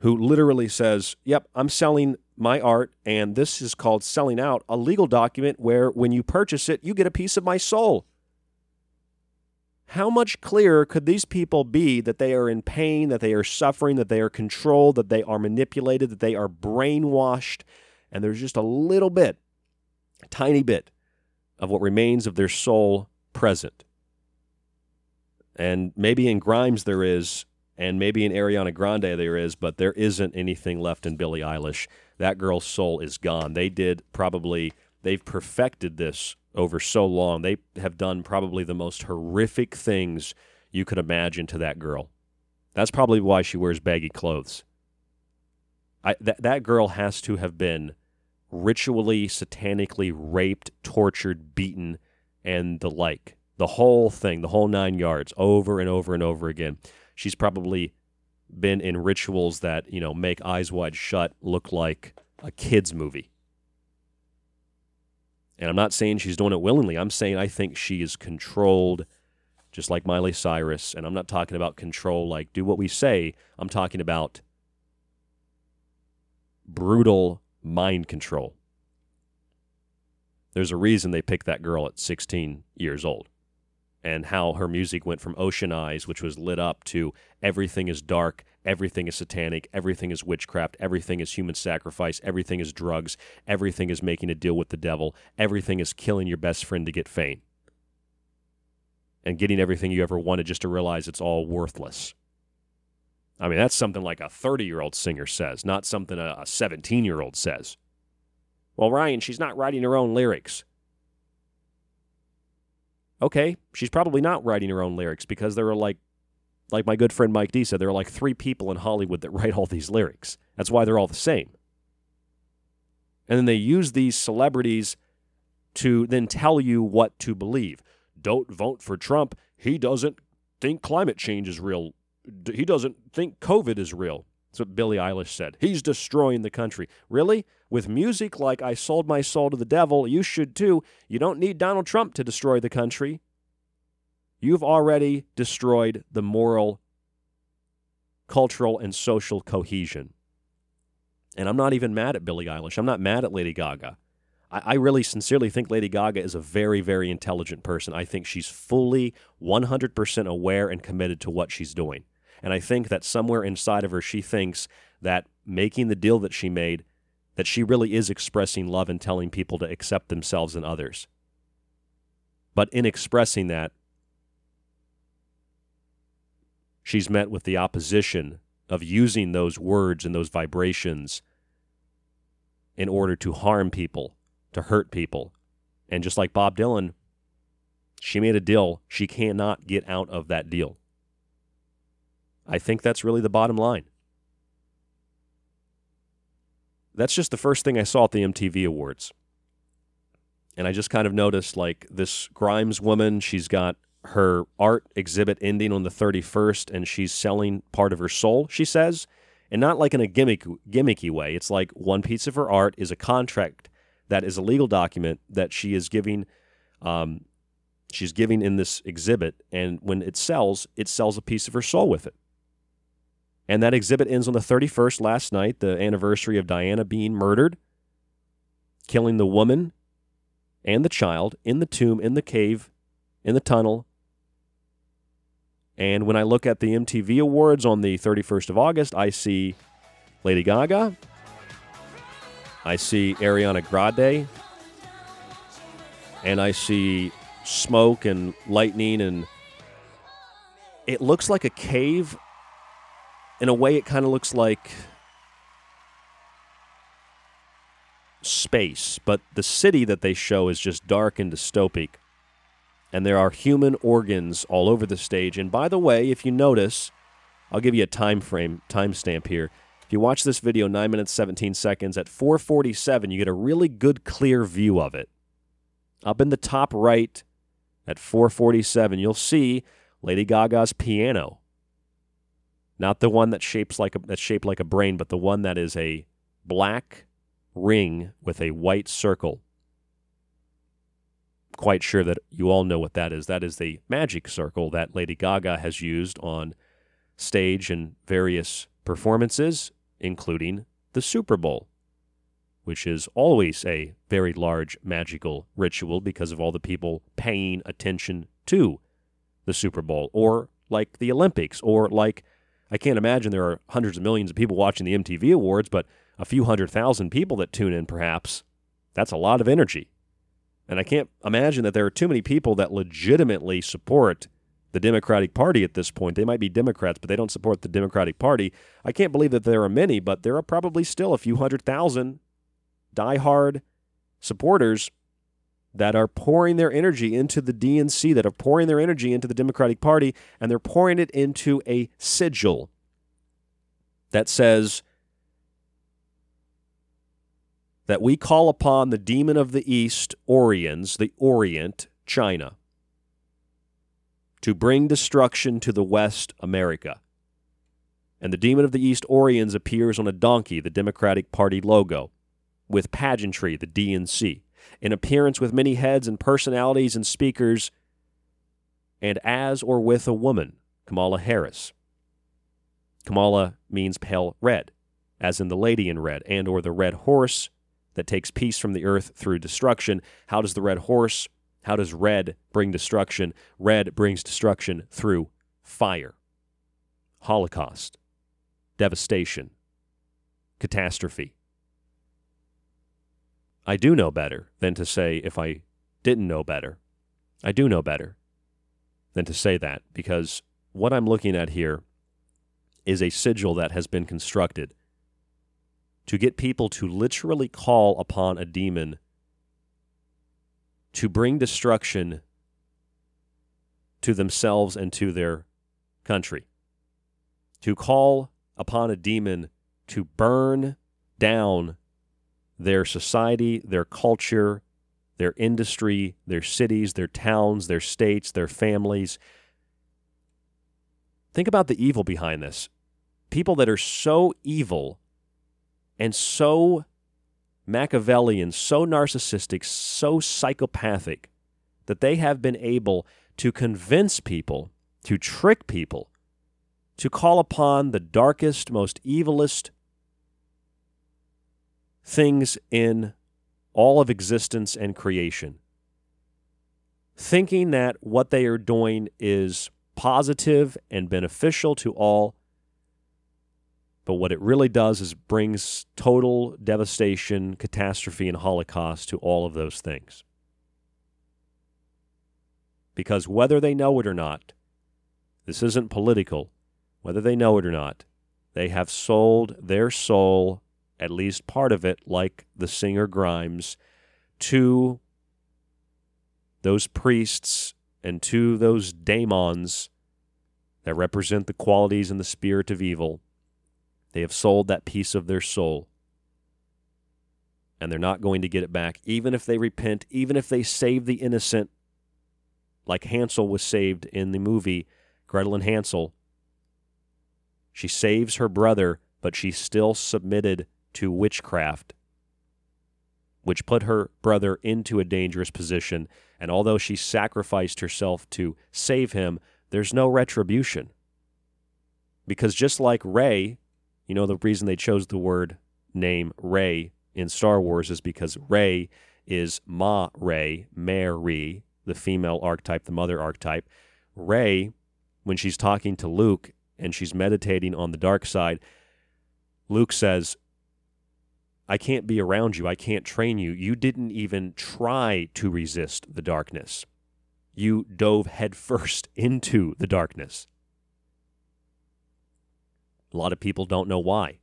who literally says, Yep, I'm selling my art, and this is called selling out, a legal document where when you purchase it, you get a piece of my soul. How much clearer could these people be that they are in pain, that they are suffering, that they are controlled, that they are manipulated, that they are brainwashed, and there's just a little bit, a tiny bit, of what remains of their soul present? And maybe in Grimes there is, and maybe in Ariana Grande there is, but there isn't anything left in Billie Eilish. That girl's soul is gone. They did probably, they've perfected this over so long. They have done probably the most horrific things you could imagine to that girl. That's probably why she wears baggy clothes. I, that, that girl has to have been ritually, satanically raped, tortured, beaten, and the like. The whole thing, the whole nine yards, over and over and over again. She's probably been in rituals that, you know, make Eyes Wide Shut look like a kid's movie. And I'm not saying she's doing it willingly. I'm saying I think she is controlled, just like Miley Cyrus. And I'm not talking about control like do what we say. I'm talking about brutal mind control. There's a reason they picked that girl at 16 years old. And how her music went from Ocean Eyes, which was lit up, to everything is dark, everything is satanic, everything is witchcraft, everything is human sacrifice, everything is drugs, everything is making a deal with the devil, everything is killing your best friend to get fame. And getting everything you ever wanted just to realize it's all worthless. I mean, that's something like a 30 year old singer says, not something a 17 year old says. Well, Ryan, she's not writing her own lyrics. Okay, she's probably not writing her own lyrics because there are like like my good friend Mike D said, there are like three people in Hollywood that write all these lyrics. That's why they're all the same. And then they use these celebrities to then tell you what to believe. Don't vote for Trump. He doesn't think climate change is real. He doesn't think COVID is real. That's what Billie Eilish said. He's destroying the country. Really? With music like I Sold My Soul to the Devil, you should too. You don't need Donald Trump to destroy the country. You've already destroyed the moral, cultural, and social cohesion. And I'm not even mad at Billie Eilish. I'm not mad at Lady Gaga. I, really sincerely think Lady Gaga is a very, very intelligent person. I think she's fully 100% aware and committed to what she's doing. And I think that somewhere inside of her, she thinks that making the deal that she made, that she really is expressing love and telling people to accept themselves and others. But in expressing that, she's met with the opposition of using those words and those vibrations in order to harm people, to hurt people. And just like Bob Dylan, she made a deal. She cannot get out of that deal. I think that's really the bottom line. That's just the first thing I saw at the MTV Awards. And I just kind of noticed like this Grimes woman, she's got her art exhibit ending on the 31st and she's selling part of her soul, she says. And not like in a gimmick, gimmicky way. It's like one piece of her art is a contract that is a legal document that she is giving um, she's giving in this exhibit and when it sells it sells a piece of her soul with it and that exhibit ends on the 31st last night the anniversary of diana being murdered killing the woman and the child in the tomb in the cave in the tunnel and when i look at the mtv awards on the 31st of august i see lady gaga i see ariana grande and I see smoke and lightning, and it looks like a cave. In a way, it kind of looks like space, but the city that they show is just dark and dystopic. And there are human organs all over the stage. And by the way, if you notice, I'll give you a time frame, timestamp here. If you watch this video, 9 minutes 17 seconds, at 447, you get a really good, clear view of it. Up in the top right at 447, you'll see Lady Gaga's piano. Not the one that shapes like a, that's shaped like a brain, but the one that is a black ring with a white circle. Quite sure that you all know what that is. That is the magic circle that Lady Gaga has used on stage in various performances, including the Super Bowl which is always a very large magical ritual because of all the people paying attention to the Super Bowl, or like the Olympics, or like I can't imagine there are hundreds of millions of people watching the MTV Awards, but a few hundred thousand people that tune in, perhaps. That's a lot of energy. And I can't imagine that there are too many people that legitimately support the Democratic Party at this point. They might be Democrats, but they don't support the Democratic Party. I can't believe that there are many, but there are probably still a few hundred thousand diehard supporters that are pouring their energy into the DNC, that are pouring their energy into the Democratic Party, and they're pouring it into a sigil that says that we call upon the demon of the East, Oriens, the Orient, China, to bring destruction to the West, America. And the demon of the East, Oriens, appears on a donkey, the Democratic Party logo with pageantry, the DNC, in appearance with many heads and personalities and speakers, and as or with a woman, Kamala Harris. Kamala means pale red, as in the lady in red, and or the red horse that takes peace from the earth through destruction. How does the red horse, how does red bring destruction? Red brings destruction through fire, holocaust, devastation, catastrophe. I do know better than to say if I didn't know better. I do know better than to say that because what I'm looking at here is a sigil that has been constructed to get people to literally call upon a demon to bring destruction to themselves and to their country, to call upon a demon to burn down their society, their culture, their industry, their cities, their towns, their states, their families. Think about the evil behind this. People that are so evil and so Machiavellian, so narcissistic, so psychopathic that they have been able to convince people, to trick people, to call upon the darkest, most evilest things in all of existence and creation, thinking that what they are doing is positive and beneficial to all. But what it really does is brings total devastation, catastrophe, and holocaust to all of those things. Because whether they know it or not, this isn't political, whether they know it or not, they have sold their soul at least part of it, like the singer Grimes, to those priests and to those daemons that represent the qualities and the spirit of evil. They have sold that piece of their soul. and they're not going to get it back, even if they repent, even if they save the innocent, like Hansel was saved in the movie Gretel and Hansel. She saves her brother, but she still submitted to witchcraft, which put her brother into a dangerous position. And although she sacrificed herself to save him, there's no retribution. Because just like Rey, you know, the reason they chose the word name Ray in Star Wars is because Ray is Ma Rey, Mary, the female archetype, the mother archetype. Ray, when she's talking to Luke and she's meditating on the dark side, Luke says, I can't be around you. I can't train you. You didn't even try to resist the darkness. You dove headfirst into the darkness. A lot of people don't know why.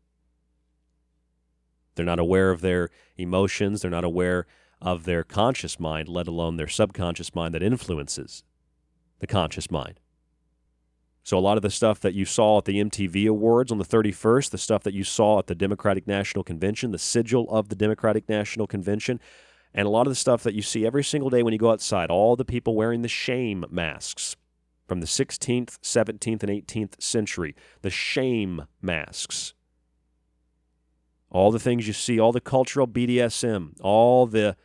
They're not aware of their emotions. They're not aware of their conscious mind, let alone their subconscious mind that influences the conscious mind. So, a lot of the stuff that you saw at the MTV Awards on the 31st, the stuff that you saw at the Democratic National Convention, the sigil of the Democratic National Convention, and a lot of the stuff that you see every single day when you go outside, all the people wearing the shame masks from the 16th, 17th, and 18th century, the shame masks. All the things you see, all the cultural BDSM, all the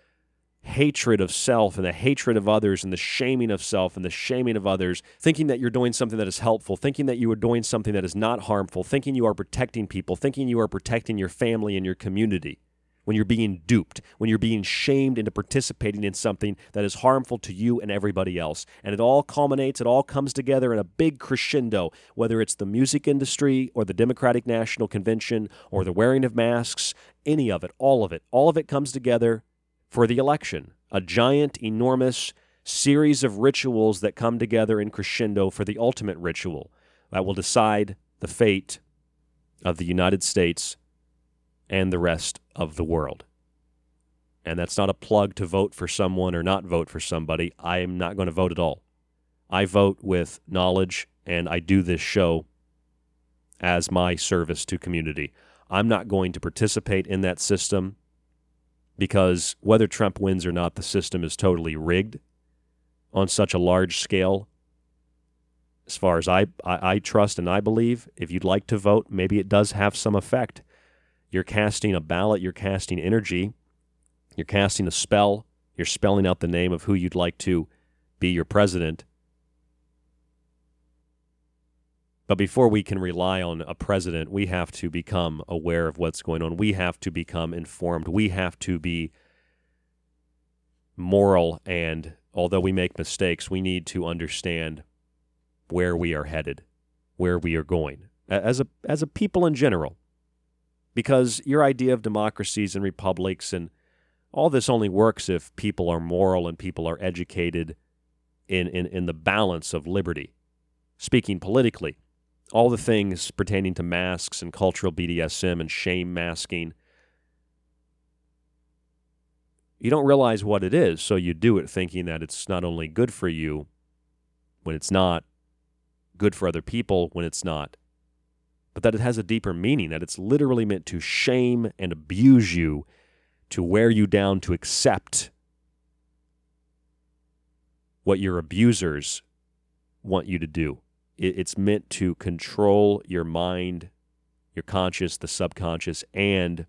hatred of self and the hatred of others and the shaming of self and the shaming of others, thinking that you're doing something that is helpful, thinking that you are doing something that is not harmful, thinking you are protecting people, thinking you are protecting your family and your community. When you're being duped, when you're being shamed into participating in something that is harmful to you and everybody else. And it all culminates, it all comes together in a big crescendo, whether it's the music industry or the Democratic National Convention or the wearing of masks, any of it, all of it. All of it comes together for the election. A giant, enormous series of rituals that come together in crescendo for the ultimate ritual that will decide the fate of the United States and the rest of the world. And that's not a plug to vote for someone or not vote for somebody. I am not going to vote at all. I vote with knowledge, and I do this show as my service to community. I'm not going to participate in that system because whether Trump wins or not, the system is totally rigged on such a large scale. As far as I, I, I, trust and I believe, if you'd like to vote, maybe it does have some effect. You're casting a ballot, you're casting energy, you're casting a spell, you're spelling out the name of who you'd like to be your president. But before we can rely on a president, we have to become aware of what's going on. We have to become informed. We have to be moral. And although we make mistakes, we need to understand where we are headed, where we are going as a, as a people in general. Because your idea of democracies and republics and all this only works if people are moral and people are educated in, in, in the balance of liberty. Speaking politically, all the things pertaining to masks and cultural BDSM and shame masking. You don't realize what it is, so you do it thinking that it's not only good for you when it's not, good for other people when it's not, but that it has a deeper meaning, that it's literally meant to shame and abuse you, to wear you down, to accept what your abusers want you to do it's meant to control your mind, your conscious, the subconscious, and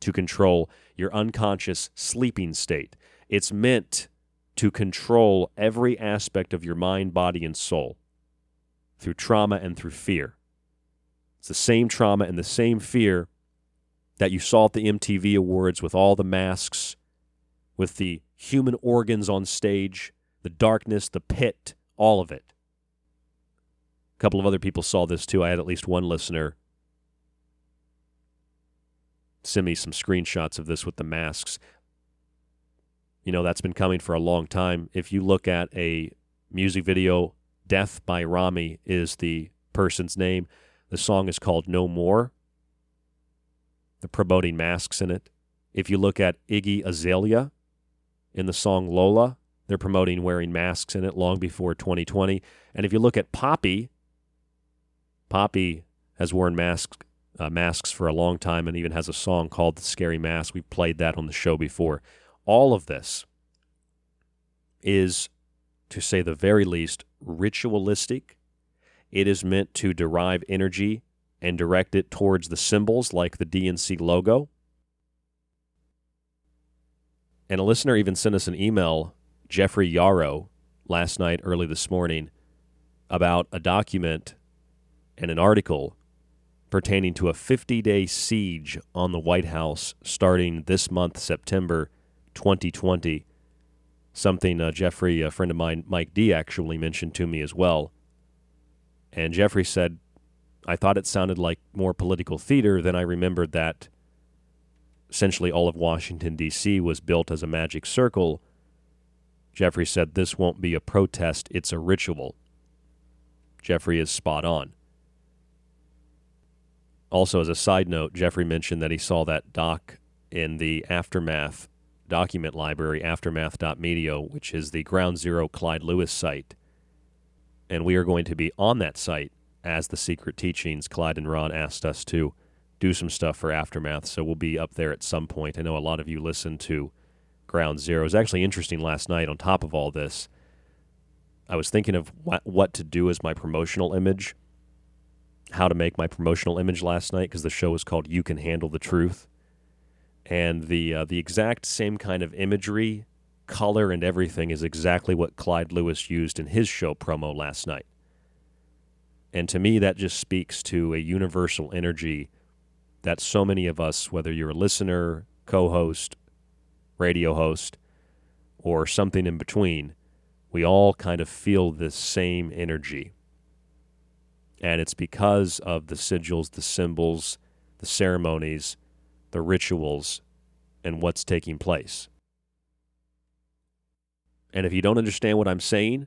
to control your unconscious sleeping state. It's meant to control every aspect of your mind, body, and soul through trauma and through fear. It's the same trauma and the same fear that you saw at the MTV Awards with all the masks, with the human organs on stage, the darkness, the pit, all of it A couple of other people saw this too. I had at least one listener send me some screenshots of this with the masks. You know, that's been coming for a long time. If you look at a music video, Death by Romy is the person's name. The song is called No More. They're promoting masks in it. If you look at Iggy Azalea in the song Lola, they're promoting wearing masks in it long before 2020. And if you look at Poppy Poppy has worn masks uh, masks for a long time and even has a song called The Scary Mask. We played that on the show before. All of this is, to say the very least, ritualistic. It is meant to derive energy and direct it towards the symbols like the DNC logo. And a listener even sent us an email, Jeffrey Yarrow, last night, early this morning, about a document and an article pertaining to a 50 day siege on the White House starting this month, September 2020. Something uh, Jeffrey, a friend of mine, Mike D, actually mentioned to me as well. And Jeffrey said, I thought it sounded like more political theater. than I remembered that essentially all of Washington, D.C. was built as a magic circle. Jeffrey said, This won't be a protest, it's a ritual. Jeffrey is spot on. Also, as a side note, Jeffrey mentioned that he saw that doc in the Aftermath document library, aftermath.media, which is the Ground Zero Clyde Lewis site. And we are going to be on that site as the Secret Teachings. Clyde and Ron asked us to do some stuff for Aftermath, so we'll be up there at some point. I know a lot of you listen to Ground Zero. It was actually interesting last night, on top of all this. I was thinking of what, what to do as my promotional image how to make my promotional image last night because the show was called "You Can Handle the Truth," and the uh, the exact same kind of imagery, color, and everything is exactly what Clyde Lewis used in his show promo last night. And to me, that just speaks to a universal energy that so many of us, whether you're a listener, co-host, radio host, or something in between, we all kind of feel this same energy and it's because of the sigils, the symbols, the ceremonies, the rituals, and what's taking place. And if you don't understand what I'm saying,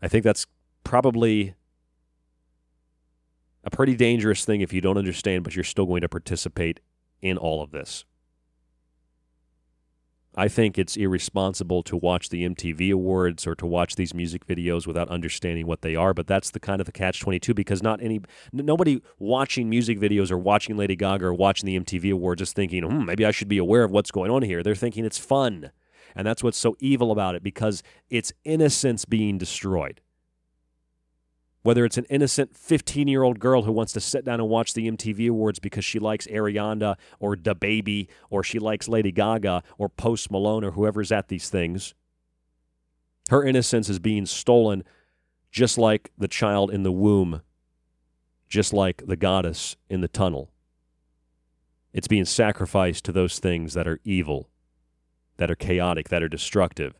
I think that's probably a pretty dangerous thing if you don't understand, but you're still going to participate in all of this. I think it's irresponsible to watch the MTV Awards or to watch these music videos without understanding what they are. But that's the kind of the catch twenty two because not any nobody watching music videos or watching Lady Gaga or watching the MTV Awards is thinking, hmm, maybe I should be aware of what's going on here. They're thinking it's fun, and that's what's so evil about it because it's innocence being destroyed whether it's an innocent 15 year old girl who wants to sit down and watch the MTV Awards because she likes Ariana or DaBaby or she likes Lady Gaga or Post Malone or whoever's at these things. Her innocence is being stolen just like the child in the womb, just like the goddess in the tunnel. It's being sacrificed to those things that are evil, that are chaotic, that are destructive,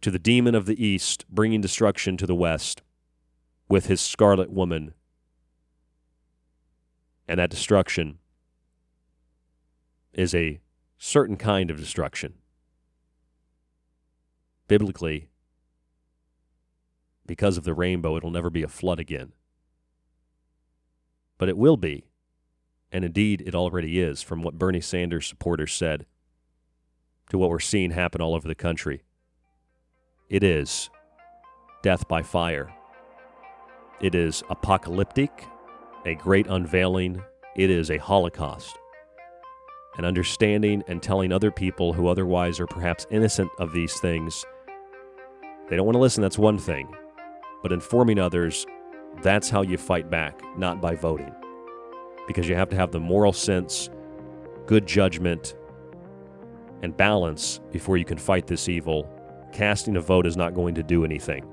to the demon of the east, bringing destruction to the west with his scarlet woman. And that destruction is a certain kind of destruction. Biblically, because of the rainbow, it'll never be a flood again. But it will be, and indeed it already is, from what Bernie Sanders supporters said to what we're seeing happen all over the country. It is death by fire. It is apocalyptic, a great unveiling. It is a holocaust. And understanding and telling other people who otherwise are perhaps innocent of these things, they don't want to listen, that's one thing. But informing others, that's how you fight back, not by voting. Because you have to have the moral sense, good judgment, and balance before you can fight this evil. Casting a vote is not going to do anything.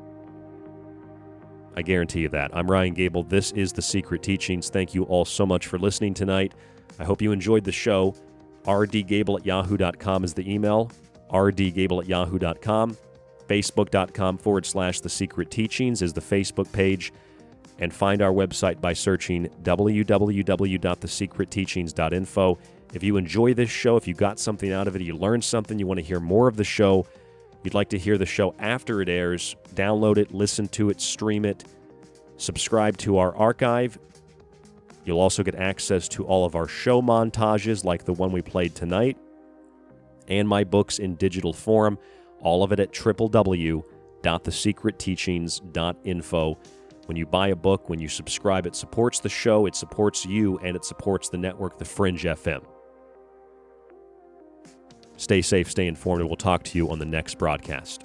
I guarantee you that. I'm Ryan Gable. This is The Secret Teachings. Thank you all so much for listening tonight. I hope you enjoyed the show. rdgable at yahoo.com is the email. rdgable at yahoo.com. Facebook.com forward slash The Secret Teachings is the Facebook page. And find our website by searching www.thesecretteachings.info. If you enjoy this show, if you got something out of it, you learned something, you want to hear more of the show, you'd like to hear the show after it airs, download it, listen to it, stream it, subscribe to our archive. You'll also get access to all of our show montages, like the one we played tonight, and my books in digital form. All of it at www.thesecretteachings.info. When you buy a book, when you subscribe, it supports the show, it supports you, and it supports the network, The Fringe FM. Stay safe, stay informed, and we'll talk to you on the next broadcast.